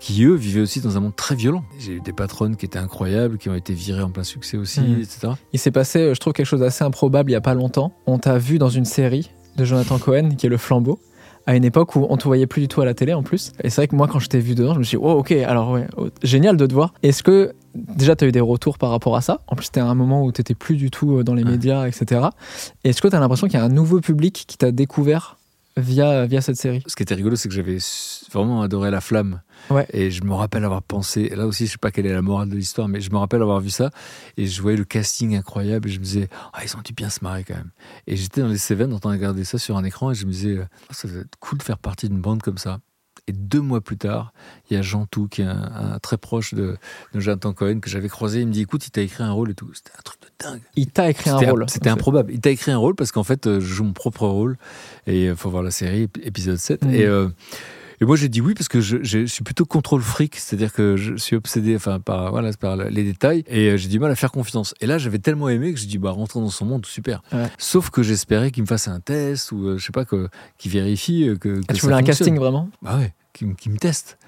Qui, eux, vivaient aussi dans un monde très violent. J'ai eu des patronnes qui étaient incroyables, qui ont été virées en plein succès aussi, Mhm. etc. Il s'est passé, euh, je trouve, quelque chose d'assez improbable il y a pas longtemps. On t'a vu dans une série de Jonathan Cohen, qui est Le Flambeau, à une époque où on te voyait plus du tout à la télé en plus. Et c'est vrai que moi, quand je t'ai vu dedans, je me suis dit, oh, ok, alors ouais, oh, génial de te voir. Est-ce que déjà tu as eu des retours par rapport à ça? En plus, c'était un moment où tu n'étais plus du tout euh, dans les médias, etc. Est-ce que tu as l'impression qu'il y a un nouveau public qui t'a découvert via, via cette série Ce qui était rigolo, c'est que j'avais vraiment adoré La Flamme. Ouais. Et je me rappelle avoir pensé, là aussi, je sais pas quelle est la morale de l'histoire, mais je me rappelle avoir vu ça, et je voyais le casting incroyable, et je me disais, ah, ils ont dû bien se marrer quand même. Et j'étais dans les Cévennes en train de regarder ça sur un écran, et je me disais, Ah, ça va être cool de faire partie d'une bande comme ça. Et deux mois plus tard, il y a Jean Tout, qui est un, un très proche de, de Jonathan Cohen, que j'avais croisé. Il me dit Écoute, il t'a écrit un rôle et tout. C'était un truc de dingue. Il t'a écrit un rôle. C'était improbable. Il t'a écrit un rôle parce qu'en fait, euh, je joue mon propre rôle. Et il faut voir la série, ép- épisode 7. Mhm. Et, euh, et moi, j'ai dit oui parce que je, suis plutôt contrôle fric, c'est-à-dire que je suis obsédé enfin, par, voilà, par les détails. Et euh, j'ai du mal à faire confiance. Et là, j'avais tellement aimé que j'ai dit bah, rentrons dans son monde, super. Ouais. Sauf que j'espérais qu'il me fasse un test ou euh, je sais pas, qu'il vérifie euh, que. Ah, tu ça voulais un casting vraiment? Bah ouais, qui, me- qui me teste.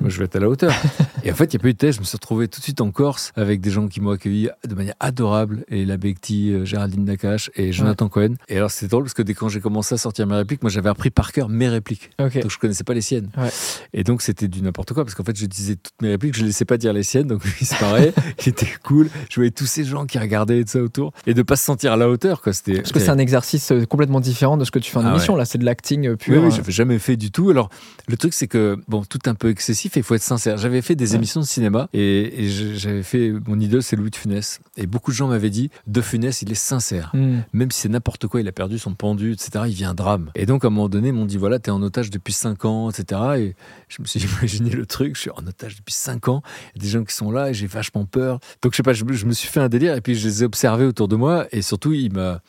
Moi, je vais être à la hauteur. [laughs] et en fait, il n'y a pas eu de test. Je me suis retrouvé tout de suite en Corse avec des gens qui m'ont accueilli de manière adorable. Et la Becti, euh, Géraldine Nakache et Jonathan Cohen. Et alors, c'était drôle parce que dès quand j'ai commencé à sortir mes répliques, moi, j'avais appris par cœur mes répliques. Donc, je connaissais pas les siennes. Ouais. Et donc, c'était du n'importe quoi parce qu'en fait, je disais toutes mes répliques, je ne laissais pas dire les siennes. Donc, il se paraît, il était cool. Je voyais tous ces gens qui regardaient et de ça autour. Et de pas se sentir à la hauteur, quoi. C'était. Parce que c'est un exercice euh, complètement différent de ce que tu fais en Ah émission. Là, c'est de l'acting euh, Oui, pur. oui, euh. j'avais jamais fait du tout. Alors, le truc, c'est que, bon, tout un peu excessif, et il faut être sincère. J'avais fait des Ouais. émissions de cinéma et, j'avais fait mon idole, c'est Louis de Funès. Et beaucoup de gens m'avaient dit De Funès, il est sincère. Hmm. Même si c'est n'importe quoi, il a perdu son pendu, etc., il vient un drame. Et donc, à un moment donné, ils m'ont dit voilà, t'es en otage depuis 5 ans, etc. Et je me suis [laughs] imaginé le truc, je suis en otage depuis 5 ans, il y a des gens qui sont là et j'ai vachement peur. Donc, je sais pas, je, me- je me suis fait un délire et puis je les ai observés autour de moi et surtout, il m'a.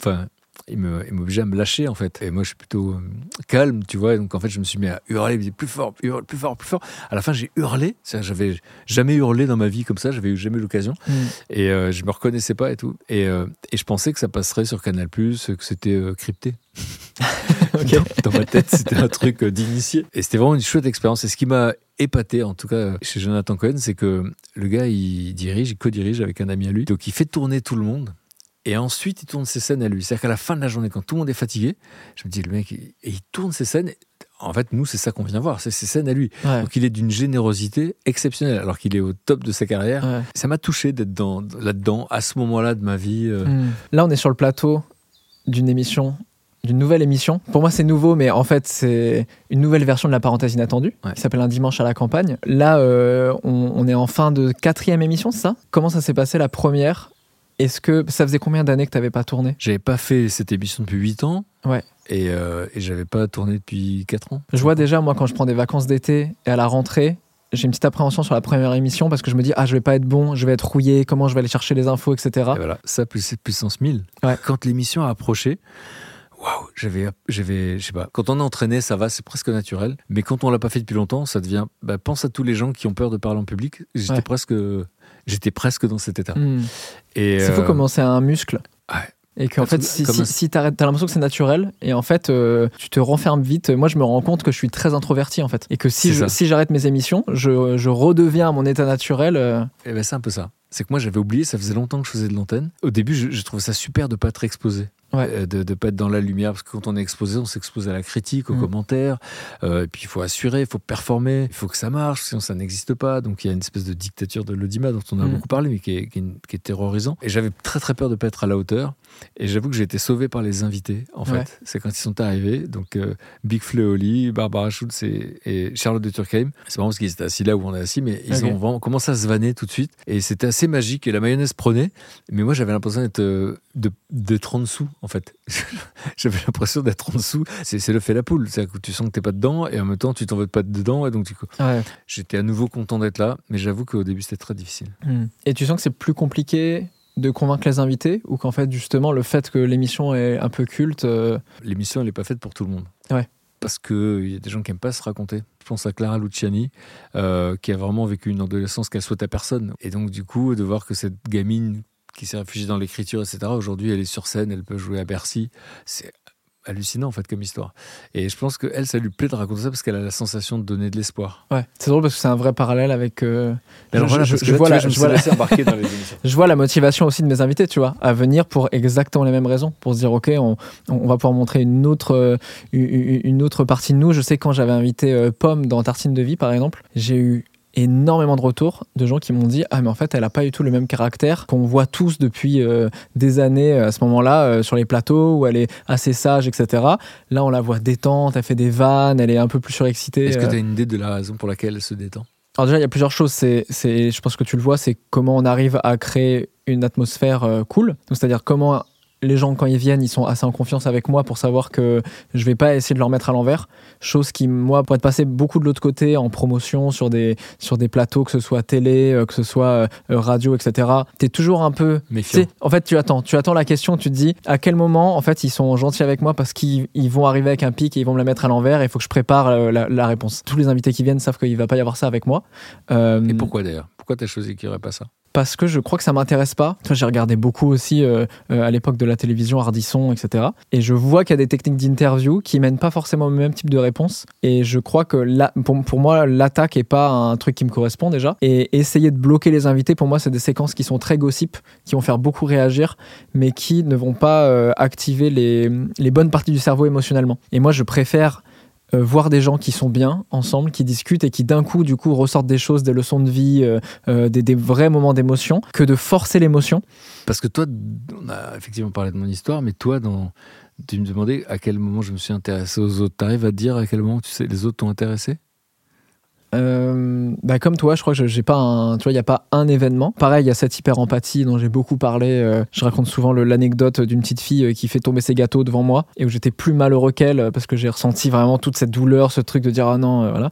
Enfin. Il m'obligeait à me lâcher en fait. Et moi je suis plutôt euh, calme, tu vois. Et donc en fait je me suis mis à hurler, plus fort, hurle, plus fort, plus fort. À la fin j'ai hurlé. J'avais jamais hurlé dans ma vie comme ça, j'avais jamais eu l'occasion. Hmm. Et euh, je me reconnaissais pas et tout. Et, euh, et je pensais que ça passerait sur Canal+, que c'était euh, crypté. [laughs] Dans, dans ma tête, c'était un truc d'initié. Et c'était vraiment une chouette expérience. Et ce qui m'a épaté, en tout cas chez Jonathan Cohen, c'est que le gars, il dirige, il co-dirige avec un ami à lui. Donc il fait tourner tout le monde. Et ensuite, il tourne ses scènes à lui. C'est-à-dire qu'à la fin de la journée, quand tout le monde est fatigué, je me dis, le mec, il, et il tourne ses scènes. En fait, nous, c'est ça qu'on vient voir, c'est ses scènes à lui. Ouais. Donc il est d'une générosité exceptionnelle, alors qu'il est au top de sa carrière. Ouais. Ça m'a touché d'être dans, là-dedans, à ce moment-là de ma vie. euh. Hmm. Là, on est sur le plateau d'une émission, d'une nouvelle émission. Pour moi, c'est nouveau, mais en fait, c'est une nouvelle version de la parenthèse inattendue Ouais. qui s'appelle Un dimanche à la campagne. Là, euh, on, on est en fin de quatrième émission, c'est ça? Comment ça s'est passé la première Est-ce que ça faisait combien d'années que tu n'avais pas tourné? J'avais pas fait cette émission depuis 8 ans. Ouais. Et, euh, et j'avais pas tourné depuis 4 ans. Je vois déjà, moi, quand je prends des vacances d'été et à la rentrée, j'ai une petite appréhension sur la première émission parce que je me dis, ah, je vais pas être bon, je vais être rouillé, comment je vais aller chercher les infos, etc. Et voilà, ça plus puissance 1000. Ouais. Quand l'émission a approché, waouh, j'avais, j'avais, je sais pas. Quand on est entraîné, ça va, c'est presque naturel. Mais quand on l'a pas fait depuis longtemps, ça devient. bah, pense à tous les gens qui ont peur de parler en public. J'étais Ouais. presque, j'étais presque dans cet état. Hmm. Et C'est fou euh, comment c'est un muscle. Ouais. Et qu'en fait, si, si, si t'as l'impression que c'est naturel, et en fait, euh, tu te renfermes vite. Moi, je me rends compte que je suis très introverti, en fait. Et que si je- si j'arrête mes émissions, je, je redeviens à mon état naturel. euh, Eh ben, c'est un peu ça. C'est que moi, j'avais oublié, ça faisait longtemps que je faisais de l'antenne. Au début, je, je trouvais ça super de pas être exposé. Ouais. Euh, de ne pas être dans la lumière, parce que quand on est exposé, on s'expose à la critique, aux Mm. commentaires. Euh, et puis, il faut assurer, il faut performer, il faut que ça marche, sinon ça n'existe pas. Donc, il y a une espèce de dictature de l'audimat dont on a Mm. beaucoup parlé, mais qui est, qui est, qui est terrorisant. Et j'avais très, très peur de pas être à la hauteur. Et j'avoue que j'ai été sauvé par les invités, en fait. Ouais. C'est quand ils sont arrivés. Donc, euh, Big Fleoli, Barbara Schultz et, et Charlotte de Turckheim. C'est marrant parce qu'ils étaient assis là où on est assis, mais ils Ok. ont vraiment commencé à se vanner tout de suite. Et c'était assez magique. Et la mayonnaise prenait. Mais moi, j'avais l'impression d'être euh, de- d'être en dessous, en fait. [laughs] j'avais l'impression d'être en dessous. C'est le fait la poule. C'est-à-dire que tu sens que t'es pas dedans et en même temps, tu t'en veux pas dedans. Et donc, du coup, ouais. j'étais à nouveau content d'être là. Mais j'avoue qu'au début, c'était très difficile. Hmm. Et tu sens que c'est plus compliqué de convaincre les invités, ou qu'en fait, justement, le fait que l'émission est un peu culte. euh, L'émission, elle n'est pas faite pour tout le monde. Ouais. Parce qu'il y a des gens qui n'aiment pas se raconter. Je pense à Clara Luciani, euh, qui a vraiment vécu une adolescence qu'elle souhaite à personne. Et donc, du coup, de voir que cette gamine qui s'est réfugiée dans l'écriture, etc., aujourd'hui, elle est sur scène, elle peut jouer à Bercy. C'est hallucinant, en fait, comme histoire. Et je pense qu'elle, ça lui plaît de raconter ça parce qu'elle a la sensation de donner de l'espoir. Ouais, c'est drôle parce que c'est un vrai parallèle avec. euh, je- voilà, vois la- vois, je vois la- laissé [laughs] embarquer dans les émissions. je vois la motivation aussi de mes invités, tu vois, à venir pour exactement les mêmes raisons, pour se dire ok, on, on va pouvoir montrer une autre, euh, une autre partie de nous. Je sais quand j'avais invité euh, Pomme dans Tartine de vie, par exemple, j'ai eu énormément de retours de gens qui m'ont dit ah mais en fait elle a pas du tout le même caractère qu'on voit tous depuis euh, des années euh, à ce moment-là euh, sur les plateaux où elle est assez sage etc là on la voit détente elle fait des vannes elle est un peu plus surexcitée Est-ce que tu as une idée de la raison pour laquelle elle se détend? Alors déjà, il y a plusieurs choses. C'est, c'est, je pense que tu le vois, c'est comment on arrive à créer une atmosphère cool. Donc, c'est-à-dire comment les gens, quand ils viennent, ils sont assez en confiance avec moi pour savoir que je vais pas essayer de leur mettre à l'envers. Chose qui, moi, pour être passé beaucoup de l'autre côté en promotion sur des, sur des plateaux, que ce soit télé, euh, que ce soit euh, euh, radio, etc., t'es toujours un peu tu Méfiant. en fait, tu attends, tu attends la question, tu te dis à quel moment, en fait, ils sont gentils avec moi parce qu'ils ils vont arriver avec un pic et ils vont me la mettre à l'envers et il faut que je prépare la, la réponse. Tous les invités qui viennent savent qu'il va pas y avoir ça avec moi. Euh, Et pourquoi d'ailleurs? Pourquoi tu as choisi qu'il n'y aurait pas ça? Parce que je crois que ça m'intéresse pas. J'ai regardé beaucoup aussi euh, euh, à l'époque de la télévision, Ardisson, etc. Et je vois qu'il y a des techniques d'interview qui mènent pas forcément au même type de réponse. Et je crois que pour, moi, l'attaque est pas un truc qui me correspond déjà. Et essayer de bloquer les invités, pour moi, c'est des séquences qui sont très gossip, qui vont faire beaucoup réagir, mais qui ne vont pas euh, activer les bonnes parties du cerveau émotionnellement. Et moi, je préfère euh, voir des gens qui sont bien ensemble, qui discutent et qui d'un coup, du coup, ressortent des choses, des leçons de vie, euh, euh, des, vrais moments d'émotion, que de forcer l'émotion. Parce que toi, on a effectivement parlé de mon histoire, mais toi, tu me demandais à quel moment je me suis intéressé aux autres. Tu arrives à dire à quel moment tu sais, les autres t'ont intéressé? Euh, bah comme toi, je crois que j'ai pas un, tu vois, il y a pas un événement. Pareil, il y a cette hyper empathie dont j'ai beaucoup parlé. euh, je raconte souvent l'anecdote d'une petite fille euh, qui fait tomber ses gâteaux devant moi et où j'étais plus malheureux qu'elle parce que j'ai ressenti vraiment toute cette douleur, ce truc de dire ah non, euh, voilà.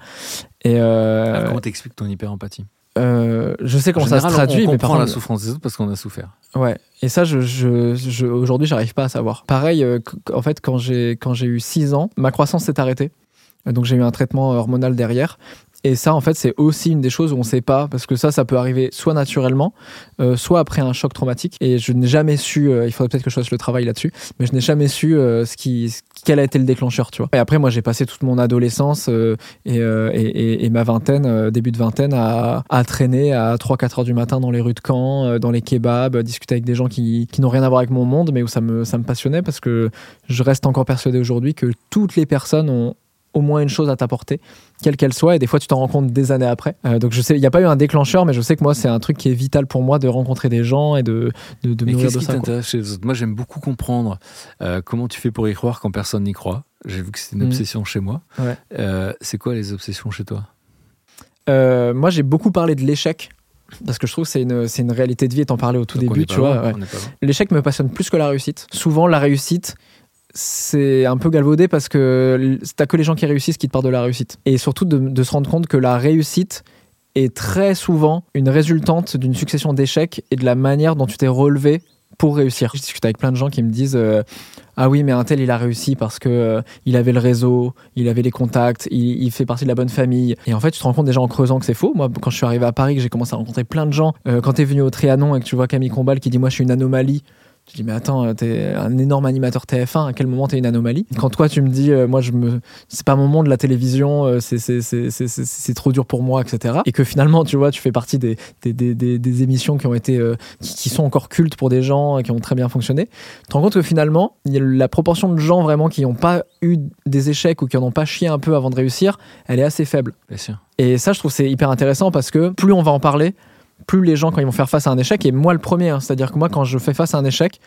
Et Alors, comment t'expliques ton hyper-empathie? euh, je sais comment En ça se traduit, on mais par comprend la contre, souffrance des autres parce qu'on a souffert. Ouais, et ça, je, je, je- aujourd'hui, j'arrive pas à savoir. Pareil, en fait, quand j'ai, quand j'ai eu 6 ans, ma croissance s'est arrêtée. Donc, j'ai eu un traitement hormonal derrière. Et ça, en fait, c'est aussi une des choses où on sait pas, parce que ça, ça peut arriver soit naturellement, euh, soit après un choc traumatique. Et je n'ai jamais su, euh, il faudrait peut-être que je fasse le travail là-dessus, mais je n'ai jamais su euh, ce qui, quel a été le déclencheur, tu vois. Et après, moi, j'ai passé toute mon adolescence et, ma vingtaine, début de vingtaine, à, traîner à 3-4 heures du matin dans les rues de Caen, dans les kebabs, discuter avec des gens qui, qui n'ont rien à voir avec mon monde, mais où ça me, ça me passionnait parce que je reste encore persuadé aujourd'hui que toutes les personnes ont au moins une chose à t'apporter, quelle qu'elle soit, et des fois tu t'en rends compte des années après. Euh, donc je sais, il n'y a pas eu un déclencheur, mais je sais que moi c'est un truc qui est vital pour moi de rencontrer des gens et de, de, de me Mais nourrir qu'est-ce de qui ça. quoi. t'intéresse chez les autres? Moi, j'aime beaucoup comprendre euh, comment tu fais pour y croire quand personne n'y croit. J'ai vu que c'était une Mm. obsession chez moi. Ouais. Euh, c'est quoi les obsessions chez toi? Moi j'ai beaucoup parlé de l'échec. Parce que je trouve que c'est une, c'est une réalité de vie, et t'en parlais au tout Donc, début, tu vois. ouais. L'échec me passionne plus que la réussite. Souvent, la réussite, c'est un peu galvaudé parce que t'as que les gens qui réussissent qui te parlent de la réussite. Et surtout de, se rendre compte que la réussite est très souvent une résultante d'une succession d'échecs et de la manière dont tu t'es relevé pour réussir. Je discute avec plein de gens qui me disent euh, ah oui mais un tel il a réussi parce que euh, il avait le réseau, il avait les contacts, il, fait partie de la bonne famille. Et en fait tu te rends compte déjà en creusant que c'est faux. Moi quand je suis arrivé à Paris que j'ai commencé à rencontrer plein de gens, euh, quand t'es venu au Trianon et que tu vois Camille Combal qui dit moi je suis une anomalie. Je dis mais attends t'es un énorme animateur TF1 à quel moment t'es une anomalie? Quand toi tu me dis euh, moi je me c'est pas mon monde la télévision euh, c'est trop dur pour moi etc. Et que finalement tu vois tu fais partie des des, des, des, des émissions qui ont été euh, qui, qui sont encore cultes pour des gens et qui ont très bien fonctionné. Tu te rends compte que finalement, il y a la proportion de gens vraiment qui n'ont pas eu des échecs ou qui en ont pas chié un peu avant de réussir, elle est assez faible. Bien sûr. Et ça, je trouve c'est hyper intéressant parce que plus on va en parler, plus les gens, quand ils vont faire face à un échec, et moi le premier, hein, c'est-à-dire que moi, quand je fais face à un échec,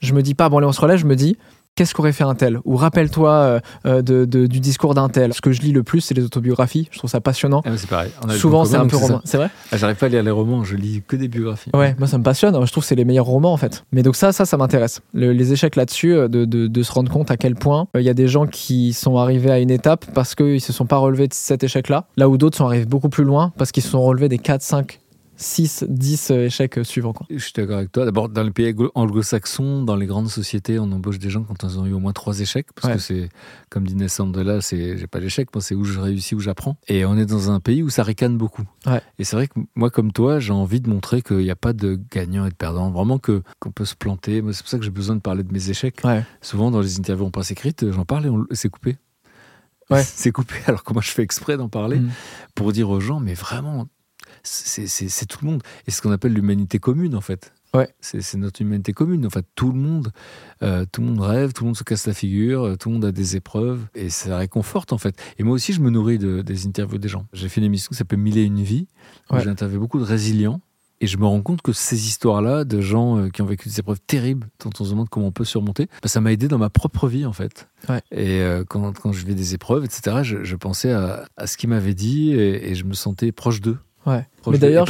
je me dis pas, bon, allez, on se relève, je me dis, qu'est-ce qu'aurait fait un tel? Ou rappelle-toi euh, euh, de- de- du discours d'un tel. Ce que je lis le plus, c'est les autobiographies. Je trouve ça passionnant. Ah, c'est pareil. Souvent, c'est un peu roman. C'est vrai? Ah, J'arrive pas à lire les romans, je lis que des biographies. Ouais, moi ça me passionne. Je trouve que c'est les meilleurs romans en fait. Mais donc ça, ça, ça m'intéresse. Le- les échecs là-dessus, euh, de, de- se rendre compte à quel point euh, il y a des gens qui sont arrivés à une étape parce qu'ils se sont pas relevés de cet échec-là, là où d'autres sont arrivés beaucoup plus loin parce qu'ils se sont relevés des 4, 5, 6, 10 euh, échecs suivants. Quoi. Je suis d'accord avec toi. D'abord, dans les pays anglo- anglo-saxons, dans les grandes sociétés, on embauche des gens quand ils ont eu au moins trois échecs. Parce Ouais. que c'est, comme dit Nelson Mandela, c'est, j'ai pas d'échec, moi, c'est où je réussis, où j'apprends. Et on est dans un pays où ça ricane beaucoup. Ouais. Et c'est vrai que moi, comme toi, j'ai envie de montrer qu'il n'y a pas de gagnant et de perdant. Vraiment que, qu'on peut se planter. C'est pour ça que j'ai besoin de parler de mes échecs. Ouais. Souvent, dans les interviews en presse écrite, j'en parle et on- c'est coupé. Ouais. [laughs] c'est coupé. Alors que moi, je fais exprès d'en parler Mm. pour dire aux gens, mais vraiment, c'est, tout le monde. Et c'est ce qu'on appelle l'humanité commune, en fait. Ouais. C'est, notre humanité commune. En fait, tout le monde, euh, tout le monde rêve, tout le monde se casse la figure, euh, tout le monde a des épreuves, et ça réconforte, en fait. Et moi aussi, je me nourris de- des interviews des gens. J'ai fait une émission qui s'appelle Mille et une vies, où Ouais. j'ai interviewé beaucoup de résilients. Et je me rends compte que ces histoires-là, de gens euh, qui ont vécu des épreuves terribles, dont on se demande comment on peut surmonter, bah, ça m'a aidé dans ma propre vie, en fait. Ouais. Et euh, quand, quand je vis des épreuves, etc., je, je pensais à, à ce qu'ils m'avaient dit et, et je me sentais proche d'eux. Ouais. Proche Mais d'ailleurs.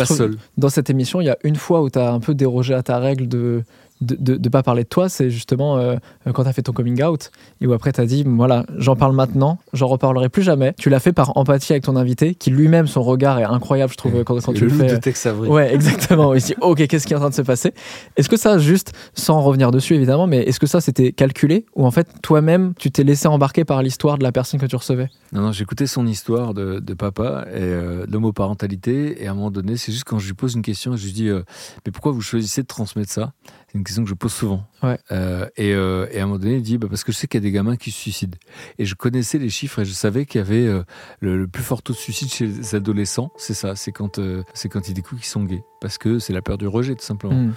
Dans cette émission, il y a une fois où tu as un peu dérogé à ta règle de de, de, de pas parler de toi, c'est justement euh, quand tu as fait ton coming out et où après tu as dit voilà, j'en parle maintenant, j'en reparlerai plus jamais. Tu l'as fait par empathie avec ton invité qui lui-même son regard est incroyable, je trouve quand, quand tu le loup fais. de Avery. Ouais, exactement. Il dit, ok, qu'est-ce qui est en train de se passer? Est-ce que ça, juste, sans revenir dessus évidemment, mais est-ce que ça c'était calculé ou en fait toi-même tu t'es laissé embarquer par l'histoire de la personne que tu recevais? Non, non, j'écoutais son histoire de, de papa et euh, l'homoparentalité. Et à un moment donné, c'est juste quand je lui pose une question, je lui dis euh, Mais pourquoi vous choisissez de transmettre ça? C'est une question que je pose souvent. Ouais. Euh, et, euh, et à un moment donné, il dit bah, Parce que je sais qu'il y a des gamins qui se suicident. Et je connaissais les chiffres et je savais qu'il y avait euh, le, le plus fort taux de suicide chez les adolescents. C'est ça, c'est quand, c'est quand ils découvrent qu'ils sont gays. Parce que c'est la peur du rejet, tout simplement. Hmm.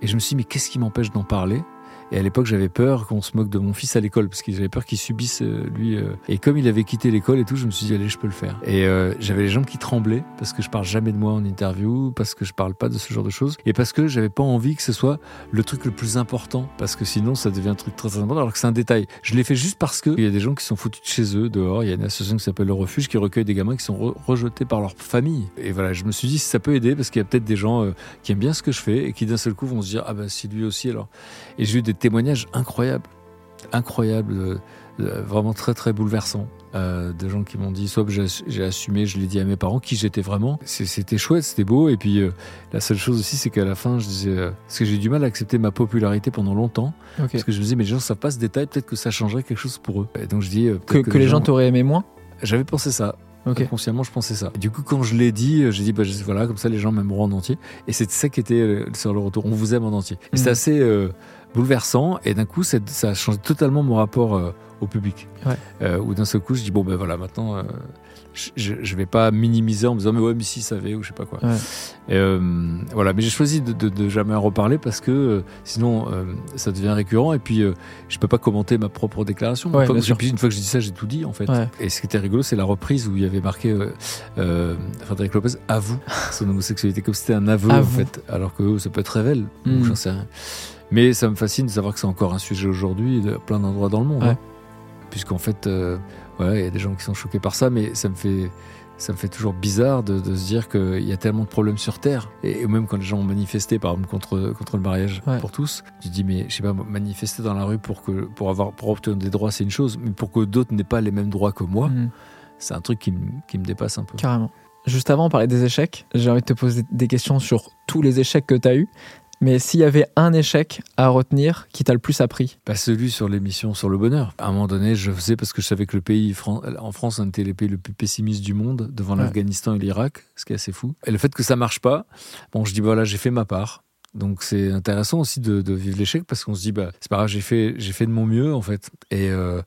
Et je me suis dit, mais qu'est-ce qui m'empêche d'en parler? Et à l'époque, j'avais peur qu'on se moque de mon fils à l'école parce que j'avais peur qu'il subisse euh, lui. euh, Et comme il avait quitté l'école et tout, je me suis dit allez, je peux le faire. Et euh, j'avais les jambes qui tremblaient parce que je parle jamais de moi en interview, parce que je parle pas de ce genre de choses, et parce que j'avais pas envie que ce soit le truc le plus important, parce que sinon ça devient un truc très, très important, alors que c'est un détail. Je l'ai fait juste parce que il y a des gens qui sont foutus de chez eux dehors. Il y a une association qui s'appelle le Refuge qui recueille des gamins qui sont re- rejetés par leur famille. Et voilà, je me suis dit ça peut aider parce qu'il y a peut-être des gens qui aiment bien ce que je fais et qui d'un seul coup vont se dire ah ben si lui aussi alors. Et j'ai eu des témoignages incroyables, incroyables, euh, euh, vraiment très très bouleversants. euh, de gens qui m'ont dit soit j'ai assumé, je l'ai dit à mes parents qui j'étais vraiment. C'est- C'était chouette, c'était beau. Et puis euh, la seule chose aussi, c'est qu'à la fin, je disais euh, parce que j'ai du mal à accepter ma popularité pendant longtemps. Parce que je me disais, mais les gens savent pas ce détail, peut-être que ça changerait quelque chose pour eux. Et donc je dis, Que, les gens t'auraient aimé moins? J'avais pensé ça. Ok. Consciemment, je pensais ça. Et du coup, quand je l'ai dit, j'ai dit, bah, je- voilà, comme ça, les gens m'aimeront en entier. Et c'était ça qui était sur le retour. On vous aime en entier. C'était Mhm. assez bouleversant. Et d'un coup, ça a changé totalement mon rapport euh, au public. Ouais. Euh, où d'un seul coup, je dis, bon, ben voilà, maintenant, euh, je, je, vais pas minimiser en me disant, mais ouais, mais si, ça savait, ou je sais pas quoi. Ouais. Et, euh, voilà, mais j'ai choisi de, de, de jamais en reparler parce que euh, sinon, euh, ça devient récurrent. Et puis, je peux pas commenter ma propre déclaration. Ouais, une, fois que, une fois que je dis ça, j'ai tout dit, en fait. Ouais. Et ce qui était rigolo, c'est la reprise où il y avait marqué Frédéric Lopez avoue son homosexualité, comme si c'était un aveu, en fait. Alors que euh, ça peut être révèle, Mm. ou j'en sais rien. Mais ça me fascine de savoir que c'est encore un sujet aujourd'hui, de plein d'endroits dans le monde. Hein. Puisqu'en fait, voilà, il y a des gens qui sont choqués par ça, mais ça me fait. Ça me fait toujours bizarre de, de se dire qu'il y a tellement de problèmes sur Terre. Et, même quand les gens ont manifesté, par exemple, contre, contre le mariage Ouais. pour tous, tu te dis, mais je sais pas, manifester dans la rue pour, que, pour, avoir, pour obtenir des droits, c'est une chose, mais pour que d'autres n'aient pas les mêmes droits que moi, Mhm. c'est un truc qui, me- qui me dépasse un peu. Carrément. Juste avant, on parlait des échecs. J'ai envie de te poser des questions sur tous les échecs que tu as eus. Mais s'il y avait un échec à retenir qui t'a le plus appris Pas celui sur l'émission sur le bonheur. À un moment donné, je faisais parce que je savais que le pays, Fran- en France, on était les pays le plus pessimiste du monde devant Ouais. l'Afghanistan et l'Irak, ce qui est assez fou. Et le fait que ça marche pas, bon, je dis voilà, j'ai fait ma part. Donc c'est intéressant aussi de, de vivre l'échec parce qu'on se dit bah c'est pas grave, j'ai fait j'ai fait de mon mieux en fait. Et euh,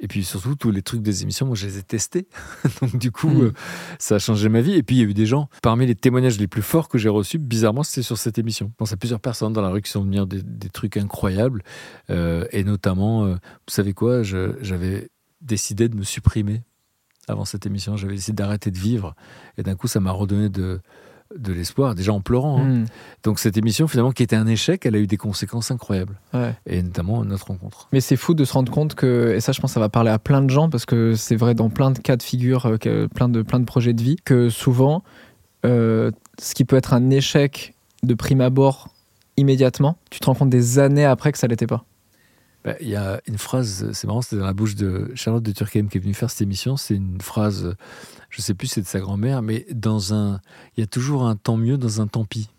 et puis surtout tous les trucs des émissions, moi je les ai testés. [laughs] Donc du coup Mm. euh, ça a changé ma vie. Et puis il y a eu des gens parmi les témoignages les plus forts que j'ai reçus. Bizarrement, c'était sur cette émission. Je pense à plusieurs personnes dans la rue qui sont venues des, des trucs incroyables. Euh, et notamment, vous savez quoi, je- j'avais décidé de me supprimer avant cette émission. J'avais décidé d'arrêter de vivre. Et d'un coup, ça m'a redonné de, de l'espoir, déjà en pleurant. hein. Mhm. Donc cette émission, finalement, qui était un échec, elle a eu des conséquences incroyables. Ouais. Et notamment notre rencontre. Mais c'est fou de se rendre compte que, et ça je pense que ça va parler à plein de gens parce que c'est vrai dans plein de cas de figure, euh, plein, de, plein de projets de vie, que souvent, euh, ce qui peut être un échec de prime abord immédiatement, tu te rends compte des années après que ça l'était pas. Bah, Il y a une phrase, c'est marrant, c'était dans la bouche de Charlotte de Turckheim qui est venue faire cette émission. C'est une phrase, je sais plus, c'est de sa grand-mère, mais dans un, il y a toujours un tant mieux dans un tant pis. [laughs]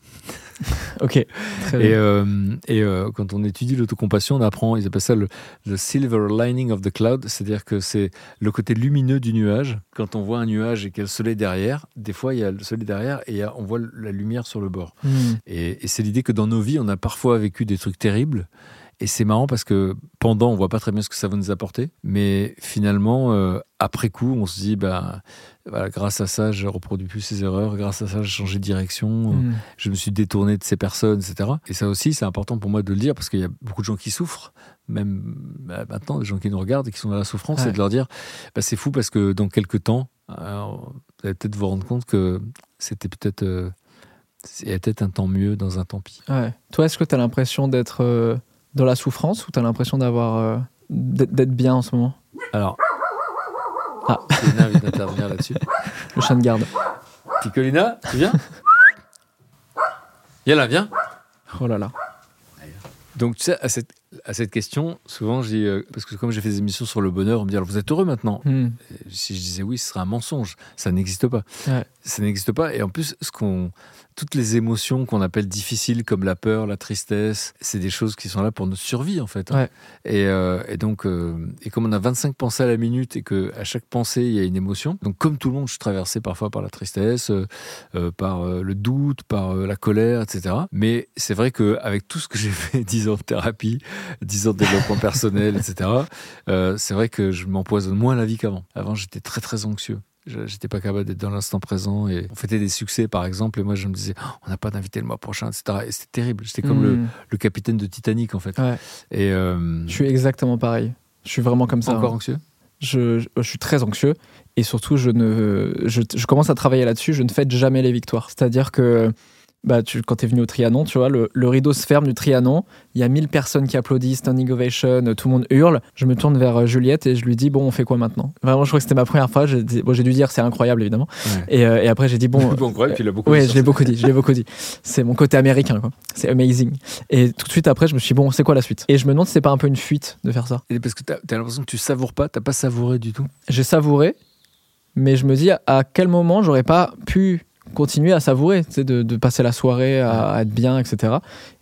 Ok, Et, euh, et euh, quand on étudie l'autocompassion, on apprend, ils appellent ça le, le silver lining of the cloud, c'est-à-dire que c'est le côté lumineux du nuage. Quand on voit un nuage et qu'il y a le soleil derrière, des fois il y a le soleil derrière et a- on voit la lumière sur le bord. Et, et c'est l'idée que dans nos vies, on a parfois vécu des trucs terribles. Et c'est marrant parce que pendant, on voit pas très bien ce que ça va nous apporter. Mais finalement, euh, après coup, on se dit, bah, voilà, grâce à ça, je reproduis plus ces erreurs. Grâce à ça, j'ai changé de direction. Mhm. Je me suis détourné de ces personnes, etc. Et ça aussi, c'est important pour moi de le dire parce qu'il y a beaucoup de gens qui souffrent. Même bah, maintenant, des gens qui nous regardent et qui sont dans la souffrance, Ouais. et de leur dire, bah, c'est fou parce que dans quelques temps, euh, vous allez peut-être vous rendre compte que c'était peut-être... euh, il y a peut-être un temps mieux dans un tant pis. Ouais. Toi, est-ce que tu as l'impression d'être euh, dans la souffrance ou tu as l'impression d'avoir euh, d'être bien en ce moment? Alors. Ah. [laughs] Colina vient d'intervenir là-dessus. Le chien de garde. Picolina, tu viens? Viens là, viens. Oh là là. Donc, tu sais, à cette, à cette question, souvent, je dis, euh, parce que comme j'ai fait des émissions sur le bonheur, on me dit, alors vous êtes heureux maintenant? Et Si je disais oui, ce serait un mensonge. Ça n'existe pas. Ouais. Ça n'existe pas. Et en plus, ce qu'on, toutes les émotions qu'on appelle difficiles, comme la peur, la tristesse, c'est des choses qui sont là pour notre survie, en fait. hein. Ouais. Et, euh, et donc, euh, et comme on a 25 pensées à la minute et que à chaque pensée, il y a une émotion. Donc, comme tout le monde, je suis traversé parfois par la tristesse, euh, par le doute, par la colère, etc. Mais c'est vrai qu'avec tout ce que j'ai fait, [laughs] 10 ans de thérapie, 10 ans de développement personnel, etc., c'est vrai que je m'empoisonne moins la vie qu'avant. Avant, j'étais très, très anxieux. J'étais pas capable d'être dans l'instant présent et on fêtait des succès par exemple et moi je me disais Oh, on n'a pas d'invité le mois prochain etc. Et c'était terrible. J'étais comme le, Hmm. le capitaine de Titanic en fait. Ouais. Et euh, Je suis exactement pareil. Je suis vraiment comme ça. encore hein. anxieux? Je, je- je suis très anxieux et surtout je ne je, je commence à travailler là-dessus. Je ne fête jamais les victoires. C'est-à-dire que bah, tu, quand tu es venu au Trianon, tu vois, le, le rideau se ferme du Trianon. Il y a 1000 personnes qui applaudissent, standing ovation, tout le monde hurle. Je me tourne vers euh, Juliette et je lui dis bon, on fait quoi maintenant? Vraiment, je crois que c'était ma première fois. J'ai dit- bon, j'ai dû dire c'est incroyable évidemment. Ouais. Et, euh, et après j'ai dit bon. [laughs] Bon, incroyable, puis il a beaucoup Ouais, dit je l'ai beaucoup dit, je l'ai beaucoup dit. C'est mon côté américain, quoi. C'est amazing. Et tout de suite après, je me suis dit, bon, c'est quoi la suite? Et je me demande si c'est pas un peu une fuite de faire ça. Et parce que t'as as, l'impression que tu savoures pas, t'as pas savouré du tout? J'ai savouré, mais je me dis à quel moment j'aurais pas pu continuer à savourer, tu sais, de, de passer la soirée à, à être bien, etc.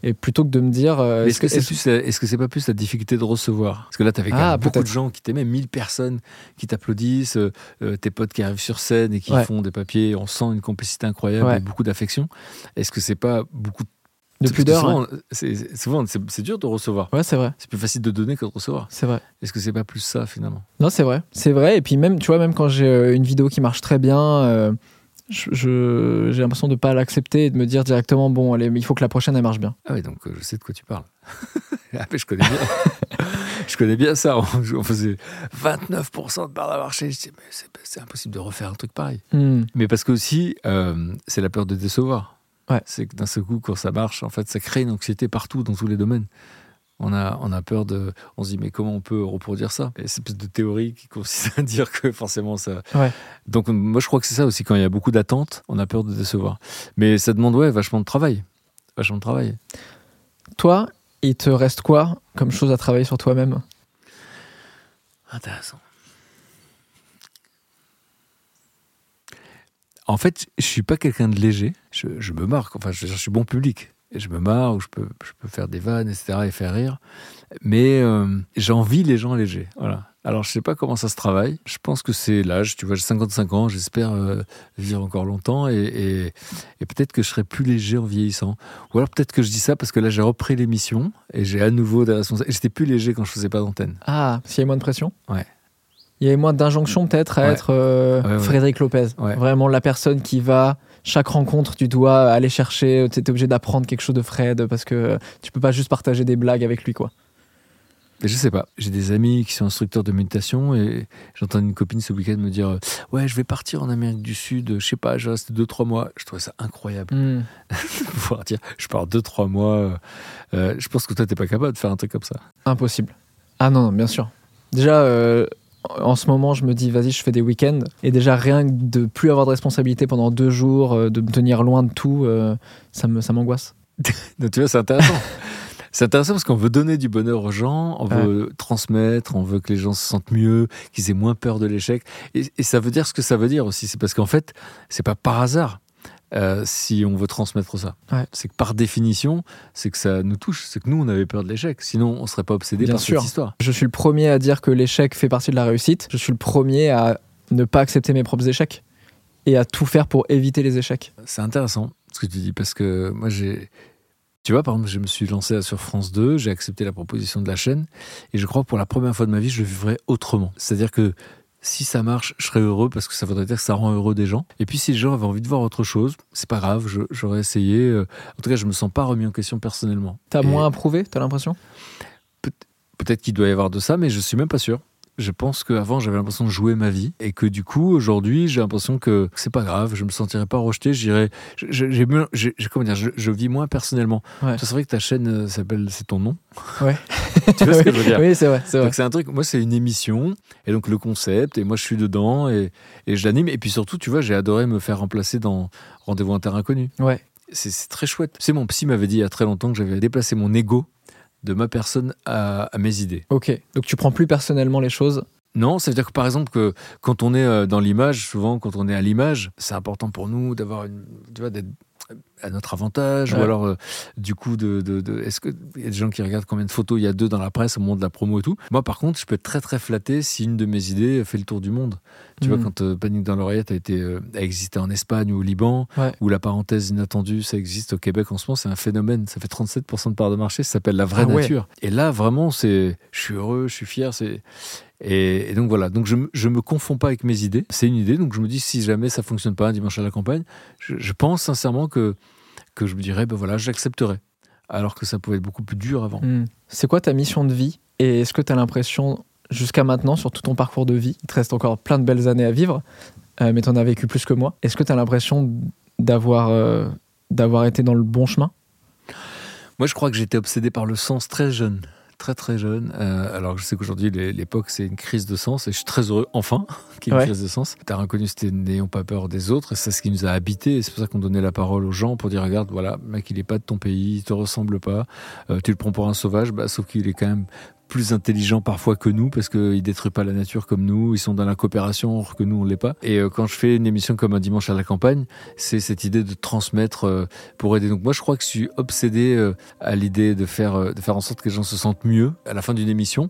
Et plutôt que de me dire. euh, Est-ce que c'est est-ce- plus, la- est-ce que c'est pas plus la difficulté de recevoir? Parce que là, t'avais quand Ah, même beaucoup de gens qui t'aimaient, 1000 personnes qui t'applaudissent, euh, euh, tes potes qui arrivent sur scène et qui Ouais. font des papiers, on sent une complicité incroyable Ouais. et beaucoup d'affection. Est-ce que c'est pas beaucoup de que pudeur Souvent, c'est c'est- souvent, c'est c'est dur de recevoir. Ouais, c'est vrai, C'est plus facile de donner que de recevoir. c'est vrai. Est-ce que c'est pas plus ça finalement? Non, c'est vrai, c'est vrai. Et puis même, tu vois, même quand j'ai euh, une vidéo qui marche très bien, euh, je- je- j'ai l'impression de pas l'accepter et de me dire directement, bon, allez, il faut que la prochaine elle marche bien. Ah oui, donc euh, je sais de quoi tu parles. [laughs] ah, mais je connais bien. [laughs] je connais bien ça. On, on faisait 29% de part à marché. Je disais, mais c'est c'est impossible de refaire un truc pareil. Hmm. Mais parce que aussi, euh, c'est la peur de décevoir. Ouais. C'est que d'un seul coup, quand ça marche, en fait, ça crée une anxiété partout, dans tous les domaines. On a, on a peur de. On se dit, mais comment on peut reproduire ça? Et C'est une espèce de théorie qui consiste à [laughs] dire que forcément ça. Ouais. Donc, moi, je crois que c'est ça aussi. Quand il y a beaucoup d'attentes, on a peur de décevoir. Mais ça demande, ouais, vachement de travail. Vachement de travail. Toi, il te reste quoi comme chose à travailler sur toi-même? Intéressant. En fait, je suis pas quelqu'un de léger. Je, je me marre. Enfin, je, je suis bon public. Et je me marre, ou je peux, je peux faire des vannes, etc., et faire rire. Mais euh, j'envie les gens légers. Voilà. Alors, je sais pas comment ça se travaille. Je pense que c'est l'âge. Tu vois, j'ai 55 ans. J'espère euh, vivre encore longtemps. Et, et, et peut-être que je serai plus léger en vieillissant. Ou alors peut-être que je dis ça parce que là, j'ai repris l'émission et j'ai à nouveau des responsabilités. J'étais plus léger quand je faisais pas d'antenne. Ah, s'il y avait moins de pression? Ouais. Il y avait moins d'injonction peut-être à Ouais. être euh, Ouais, ouais. Frédéric Lopez. Ouais. Vraiment la personne qui va, chaque rencontre, tu dois aller chercher, tu es obligé d'apprendre quelque chose de Fred parce que tu peux pas juste partager des blagues avec lui. quoi. Je sais pas. J'ai des amis qui sont instructeurs de méditation et j'entends une copine ce week-end me dire Ouais, je vais partir en Amérique du Sud, je sais pas, je reste 2-3 mois. Je trouvais ça incroyable [laughs] de pouvoir dire Je pars 2-3 mois. euh, euh, je pense que toi, t'es pas capable de faire un truc comme ça. Impossible. Ah non, non, bien sûr. Déjà, euh, en ce moment, je me dis, vas-y, je fais des week-ends. Et déjà, rien que de plus avoir de responsabilité pendant deux jours, euh, de me tenir loin de tout, euh, ça m'angoisse. [laughs] Tu vois, c'est intéressant. C'est intéressant parce qu'on veut donner du bonheur aux gens, on veut transmettre, on veut que les gens se sentent mieux, qu'ils aient moins peur de l'échec. Et, et ça veut dire ce que ça veut dire aussi. C'est parce qu'en fait, c'est pas par hasard euh, si on veut transmettre ça. Ouais. C'est que par définition, c'est que ça nous touche. C'est que nous, on avait peur de l'échec. Sinon, on serait pas obsédé par sûr. cette histoire. Je suis le premier à dire que l'échec fait partie de la réussite. Je suis le premier à ne pas accepter mes propres échecs et à tout faire pour éviter les échecs. C'est intéressant ce que tu dis parce que moi, j'ai. Tu vois, par exemple, je me suis lancé sur France 2, j'ai accepté la proposition de la chaîne et je crois que pour la première fois de ma vie, je le vivrai autrement. C'est-à-dire que si ça marche, je serai heureux parce que ça voudrait dire que ça rend heureux des gens. Et puis si les gens avaient envie de voir autre chose, c'est pas grave, j'aurais essayé. Euh, En tout cas, je me sens pas remis en question personnellement. T'as Et moins à prouver, t'as l'impression? Peut-être qu'il doit y avoir de ça, mais je suis même pas sûr. Je pense qu'avant, j'avais l'impression de jouer ma vie et que du coup, aujourd'hui, j'ai l'impression que c'est pas grave, je me sentirais pas rejeté, j'irais. J'ai, comment dire, je, je vis moins personnellement. Ouais. C'est vrai que ta chaîne euh, s'appelle C'est ton nom. Ouais. [laughs] tu vois ce que je veux dire Oui, c'est vrai, c'est vrai. Donc c'est un truc, moi c'est une émission, et donc le concept, et moi je suis dedans, et, et je l'anime, et puis surtout, tu vois, j'ai adoré me faire remplacer dans Rendez-vous en terre inconnue. Ouais. C'est c'est très chouette. Tu sais, mon psy m'avait dit il y a très longtemps que j'avais déplacé mon ego de ma personne à, à mes idées. Ok. Donc tu prends plus personnellement les choses? Non, ça veut dire que par exemple, que quand on est euh, dans l'image, souvent quand on est à l'image, c'est important pour nous d'avoir une, tu vois, d'être à notre avantage Ouais. ou alors euh, du coup de, de, de- est-ce que y a des gens qui regardent combien de photos il y a deux dans la presse au moment de la promo et tout. Moi par contre, je peux être très très flatté si une de mes idées fait le tour du monde. Tu vois quand euh, Panique dans l'oreillette a été euh, a existé en Espagne ou au Liban Ouais. ou la parenthèse inattendue, ça existe au Québec en ce moment, c'est un phénomène, ça fait 37% de part de marché, ça s'appelle la vraie Ah ouais. nature. Et là vraiment c'est je suis heureux, je suis fier, c'est et, donc voilà, donc je, je me confonds pas avec mes idées. C'est une idée, donc je me dis si jamais ça fonctionne pas un dimanche à la campagne, je, je pense sincèrement que que je me dirais ben voilà, j'accepterai. Alors que ça pouvait être beaucoup plus dur avant. Hmm. C'est quoi ta mission de vie Et est-ce que tu as l'impression, jusqu'à maintenant, sur tout ton parcours de vie, il te reste encore plein de belles années à vivre, euh, mais tu en as vécu plus que moi, est-ce que tu as l'impression d'avoir euh, d'avoir été dans le bon chemin? Moi, je crois que j'étais obsédé par le sens très jeune. Très très jeune. Euh, alors je sais qu'aujourd'hui l'é- l'époque c'est une crise de sens et je suis très heureux enfin [laughs] qu'il y ait une Ouais. crise de sens. T'as reconnu c'était n'ayons pas peur des autres et c'est ce qui nous a habités et c'est pour ça qu'on donnait la parole aux gens pour dire regarde voilà mec il est pas de ton pays, il te ressemble pas, Euh, tu le prends pour un sauvage bah, sauf qu'il est quand même plus intelligent parfois que nous parce qu'il détruit pas la nature comme nous, ils sont dans la coopération alors que nous on l'est pas. Et euh, quand je fais une émission comme un dimanche à la campagne, c'est cette idée de transmettre euh, pour aider. Donc moi je crois que je suis obsédé euh, à l'idée de faire de faire en sorte que les gens se sentent mieux à la fin d'une émission.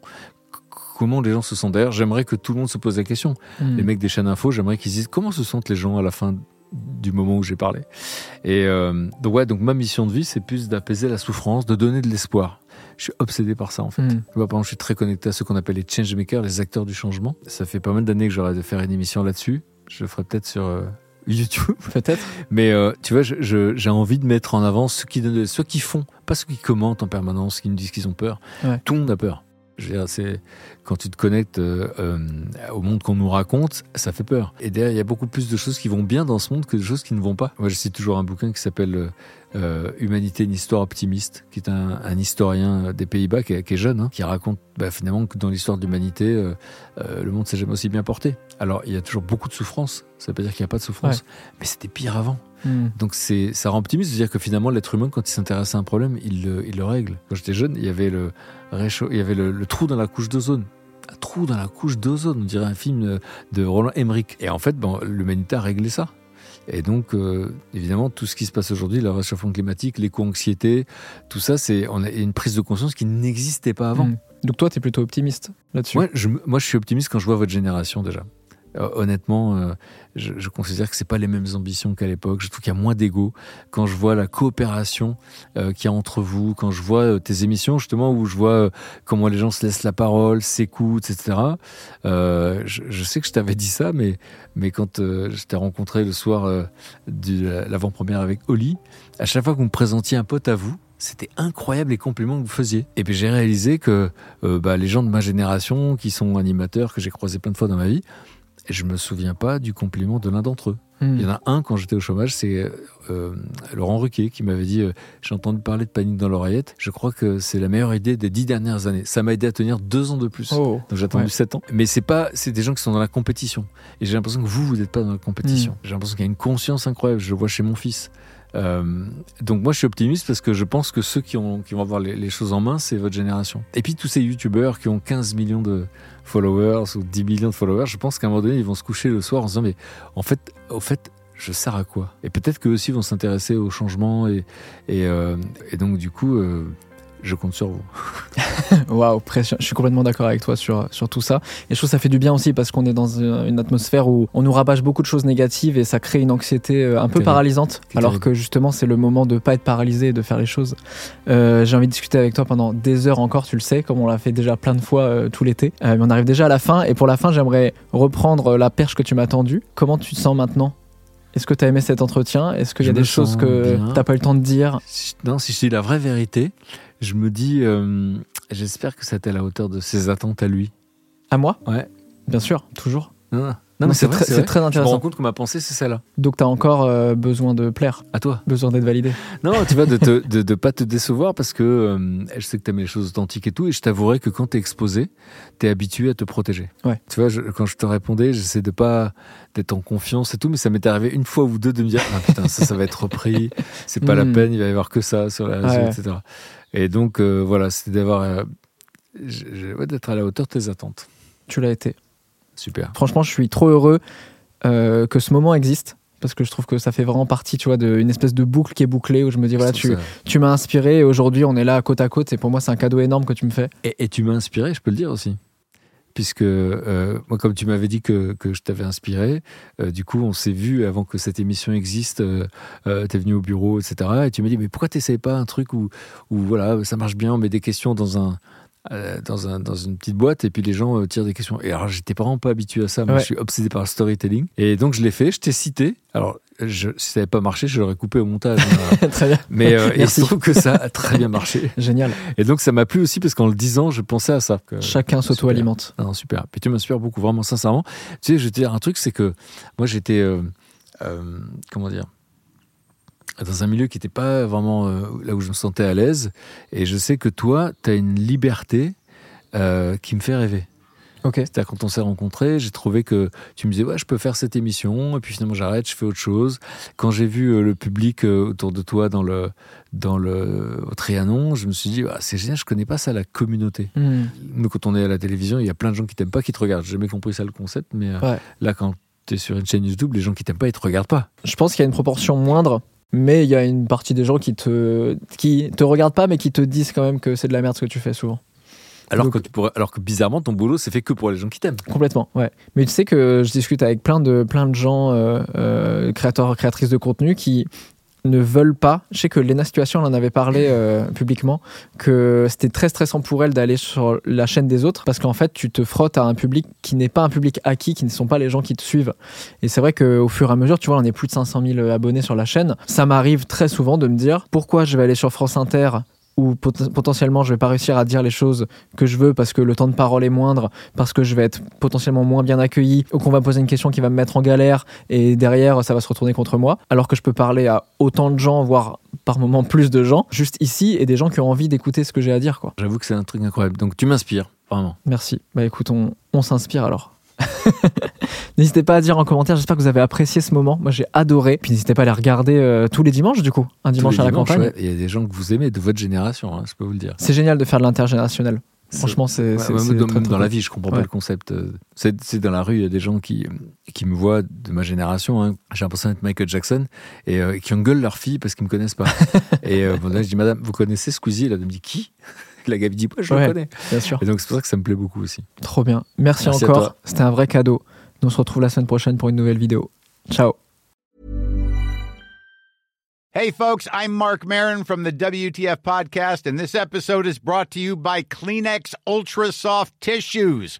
Comment les gens se sentent d'ailleurs? J'aimerais que tout le monde se pose la question. Hmm. Les mecs des chaînes info, j'aimerais qu'ils disent comment se sentent les gens à la fin du moment où j'ai parlé? Et euh, donc ouais, donc ma mission de vie, c'est plus d'apaiser la souffrance, de donner de l'espoir. Je suis obsédé par ça en fait. Vois, par exemple, je suis très connecté à ceux qu'on appelle les changemakers, les acteurs du changement. Ça fait pas mal d'années que j'aurais de faire une émission là-dessus. Je le ferai peut-être sur euh, YouTube. [laughs] Peut-être Mais euh, tu vois, j'ai envie de mettre en avant ceux qui, donnent- ceux qui font, pas ceux qui commentent en permanence, qui nous disent qu'ils ont peur. Ouais. Tout le monde a peur. Je veux dire, c'est quand tu te connectes euh, euh, au monde qu'on nous raconte, ça fait peur. Et derrière, il y a beaucoup plus de choses qui vont bien dans ce monde que de choses qui ne vont pas. Moi, je cite toujours un bouquin qui s'appelle euh, Humanité, une histoire optimiste, qui est un, un historien des Pays-Bas qui, est- qui est jeune, hein, qui raconte bah, finalement que dans l'histoire de l'humanité, le monde s'est jamais aussi bien porté. Alors, il y a toujours beaucoup de souffrance. Ça veut pas dire qu'il n'y a pas de souffrance, mais c'était pire avant. Hmm. Donc c'est, ça rend optimiste de dire que finalement l'être humain, quand il s'intéresse à un problème, il le, il le règle. Quand j'étais jeune, il y avait le réchaud, il y avait le, le trou dans la couche d'ozone. Un trou dans la couche d'ozone, on dirait un film de, Roland Emmerich. Et en fait, bon, l'humanité a réglé ça. Et donc, euh, évidemment, tout ce qui se passe aujourd'hui, le réchauffement climatique, l'éco-anxiété, tout ça, c'est on a une prise de conscience qui n'existait pas avant. Hmm. Donc toi, tu es plutôt optimiste là-dessus? Ouais, je, me- moi, je suis optimiste quand je vois votre génération déjà. Euh, honnêtement, euh, je, considère que c'est pas les mêmes ambitions qu'à l'époque. Je trouve qu'il y a moins d'ego. Quand je vois la coopération euh, qu'il y a entre vous, quand je vois tes émissions justement où je vois comment les gens se laissent la parole, s'écoutent, etc. Je, sais que je t'avais dit ça, mais mais quand euh, je t'ai rencontré le soir de l'avant-première avec Oli, à chaque fois vous me présentiez un pote à vous. C'était incroyable les compliments que vous faisiez. Et puis j'ai réalisé que bah, les gens de ma génération, qui sont animateurs, que j'ai croisés plein de fois dans ma vie, je me souviens pas du compliment de l'un d'entre eux. Hmm. Il y en a un quand j'étais au chômage, c'est euh, Laurent Ruquier qui m'avait dit euh, j'ai entendu parler de panique dans l'oreillette. Je crois que c'est la meilleure idée des dix dernières années. Ça m'a aidé à tenir deux ans de plus. Oh. Donc j'ai attendu Ouais. sept ans. Mais c'est pas, c'est des gens qui sont dans la compétition. Et j'ai l'impression que vous, vous n'êtes pas dans la compétition. J'ai l'impression qu'il y a une conscience incroyable. Je le vois chez mon fils. Euh, donc moi je suis optimiste parce que je pense que ceux qui, ont, qui vont avoir les, choses en main, c'est votre génération. Et puis tous ces youtubeurs qui ont 15 millions de followers ou 10 millions de followers, je pense qu'à un moment donné ils vont se coucher le soir en se disant mais en fait, au fait je sers à quoi? Et peut-être qu'eux aussi vont s'intéresser au changement et, euh, donc du coup euh, je compte sur vous. [laughs] Waouh, pression. Je suis complètement d'accord avec toi sur, sur tout ça. Et je trouve que ça fait du bien aussi parce qu'on est dans une atmosphère où on nous rabâche beaucoup de choses négatives et ça crée une anxiété euh, un peu Terrible. paralysante. Alors terrible. que justement, c'est le moment de pas être paralysé et de faire les choses. Euh, J'ai envie de discuter avec toi pendant des heures encore, tu le sais, comme on l'a fait déjà plein de fois euh, tout l'été. Euh, mais on arrive déjà à la fin. Et pour la fin, j'aimerais reprendre la perche que tu m'as tendue. Comment tu te sens maintenant? Est-ce que tu as aimé cet entretien? Est-ce qu'il y a des choses que bien. t'as pas eu le temps de dire? Non, si je dis la vraie vérité, je me dis, euh, j'espère que c'était à la hauteur de ses attentes à lui. À moi? Ouais. Bien sûr, toujours. Non, Non, mais c'est très- très Je me intéressant. rends compte que ma pensée, c'est celle-là. Donc t'as encore euh, besoin de plaire, À toi. besoin d'être validé. Non, tu vois, de, de pas te décevoir parce que euh, je sais que t'aimes les choses authentiques et tout, et je t'avouerai que quand t'es exposé, t'es habitué à te protéger. Ouais. Tu vois, je- quand je te répondais, j'essaie de pas d'être en confiance et tout, mais ça m'est arrivé une fois ou deux de me dire, ah putain, ça, ça va être repris, c'est pas la Mm. peine, il va y avoir que ça sur la Ouais. etc. Et donc, euh, voilà, c'était d'avoir, euh, ouais, d'être à la hauteur de tes attentes. Tu l'as été. Super. Franchement, je suis trop heureux euh, que ce moment existe parce que je trouve que ça fait vraiment partie, tu vois, d'une espèce de boucle qui est bouclée où je me dis, voilà, tu, ça- tu m'as inspiré et aujourd'hui on est là côte à côte et pour moi c'est un cadeau énorme que tu me fais. Et, et tu m'as inspiré, je peux le dire aussi. Puisque, euh, moi, comme tu m'avais dit que, que je t'avais inspiré, euh, du coup, on s'est vu avant que cette émission existe. Euh, euh, T'es venu au bureau, etc. Et tu m'as dit, mais pourquoi t'essayes pas un truc où, où, voilà, ça marche bien, on met des questions dans un. Euh, dans, un, dans une petite boîte et puis les gens euh, tirent des questions. Et alors j'étais vraiment pas habitué à ça, moi Ouais. je suis obsédé par le storytelling. Et donc je l'ai fait, je t'ai cité. Alors je, si ça n'avait pas marché, je l'aurais coupé au montage. hein. [laughs] Très bien. Mais euh, il se trouve que ça a très bien marché. [laughs] Génial. Et donc ça m'a plu aussi parce qu'en le disant, je pensais à ça. que- Chacun s'auto-alimente. non, super. Puis tu m'inspires beaucoup, vraiment, sincèrement. Tu sais, je vais te dire un truc, c'est que moi, j'étais, euh, comment dire, dans un milieu qui n'était pas vraiment euh, là où je me sentais à l'aise. Et je sais que toi, tu as une liberté euh, qui me fait rêver. Ok. C'est-à-dire, quand on s'est rencontrés, j'ai trouvé que tu me disais, ouais, je peux faire cette émission, et puis finalement, j'arrête, je fais autre chose. Quand j'ai vu euh, le public autour de toi dans le, dans le, au Trianon, je me suis dit, ah, c'est génial, je connais pas ça, la communauté. Hmm. Nous, quand on est à la télévision, il y a plein de gens qui t'aiment pas, qui te regardent. J'ai jamais compris ça le concept, mais Ouais. là, quand tu es sur une chaîne YouTube, les gens qui t'aiment pas, ils te regardent pas. Je pense qu'il y a une proportion moindre, mais il y a une partie des gens qui te, qui te regardent pas, mais qui te disent quand même que c'est de la merde ce que tu fais souvent. Alors, Donc- que, tu pourrais- alors que bizarrement, ton boulot, c'est fait que pour les gens qui t'aiment. Complètement, ouais. Mais tu sais que je discute avec plein de, plein de gens, euh, euh, créateurs, créatrices de contenu, qui ne veulent pas. Je sais que Lena Situation, elle en avait parlé euh, publiquement, que c'était très stressant pour elle d'aller sur la chaîne des autres, parce qu'en fait, tu te frottes à un public qui n'est pas un public acquis, qui ne sont pas les gens qui te suivent. Et c'est vrai qu'au fur et à mesure, tu vois, on est plus de 500 000 abonnés sur la chaîne. Ça m'arrive très souvent de me dire, pourquoi je vais aller sur France Inter où pot- potentiellement je vais pas réussir à dire les choses que je veux parce que le temps de parole est moindre, parce que je vais être potentiellement moins bien accueilli, ou qu'on va me poser une question qui va me mettre en galère, et derrière ça va se retourner contre moi, alors que je peux parler à autant de gens, voire par moment plus de gens, juste ici, et des gens qui ont envie d'écouter ce que j'ai à dire. J'avoue que c'est un truc incroyable. Donc, tu m'inspires, vraiment. Merci. Bah écoute, on, on s'inspire alors. [laughs] n'hésitez pas à dire en commentaire, j'espère que vous avez apprécié ce moment. Moi j'ai adoré. Puis n'hésitez pas à les regarder euh, tous les dimanches du coup, un dimanche à la dimanches, campagne. ouais, Il y a des gens que vous aimez, de votre génération, hein, je peux vous le dire. C'est génial de faire de l'intergénérationnel. Franchement, c'est Ouais, dans, très, même très dans la vie, je comprends Ouais. pas le concept. euh, C'est c'est dans la rue, il y a des gens qui, qui me voient de ma génération. hein. J'ai l'impression d'être Michael Jackson et euh, qui engueulent leur fille parce qu'ils me connaissent pas. [laughs] et euh, bon, là, je dis, Madame, vous connaissez Squeezie? Elle me dit qui? La Gabi dit, ouais, je Ouais. le connais. Bien sûr. Et donc, c'est pour ça que ça me plaît beaucoup aussi. Trop bien. Merci, Merci encore. C'était un vrai cadeau. Nous on se retrouve la semaine prochaine pour une nouvelle vidéo. Ciao. Hey, folks, I'm Mark Marin from the WTF Podcast, and this episode is brought to you by Kleenex Ultra Soft Tissues,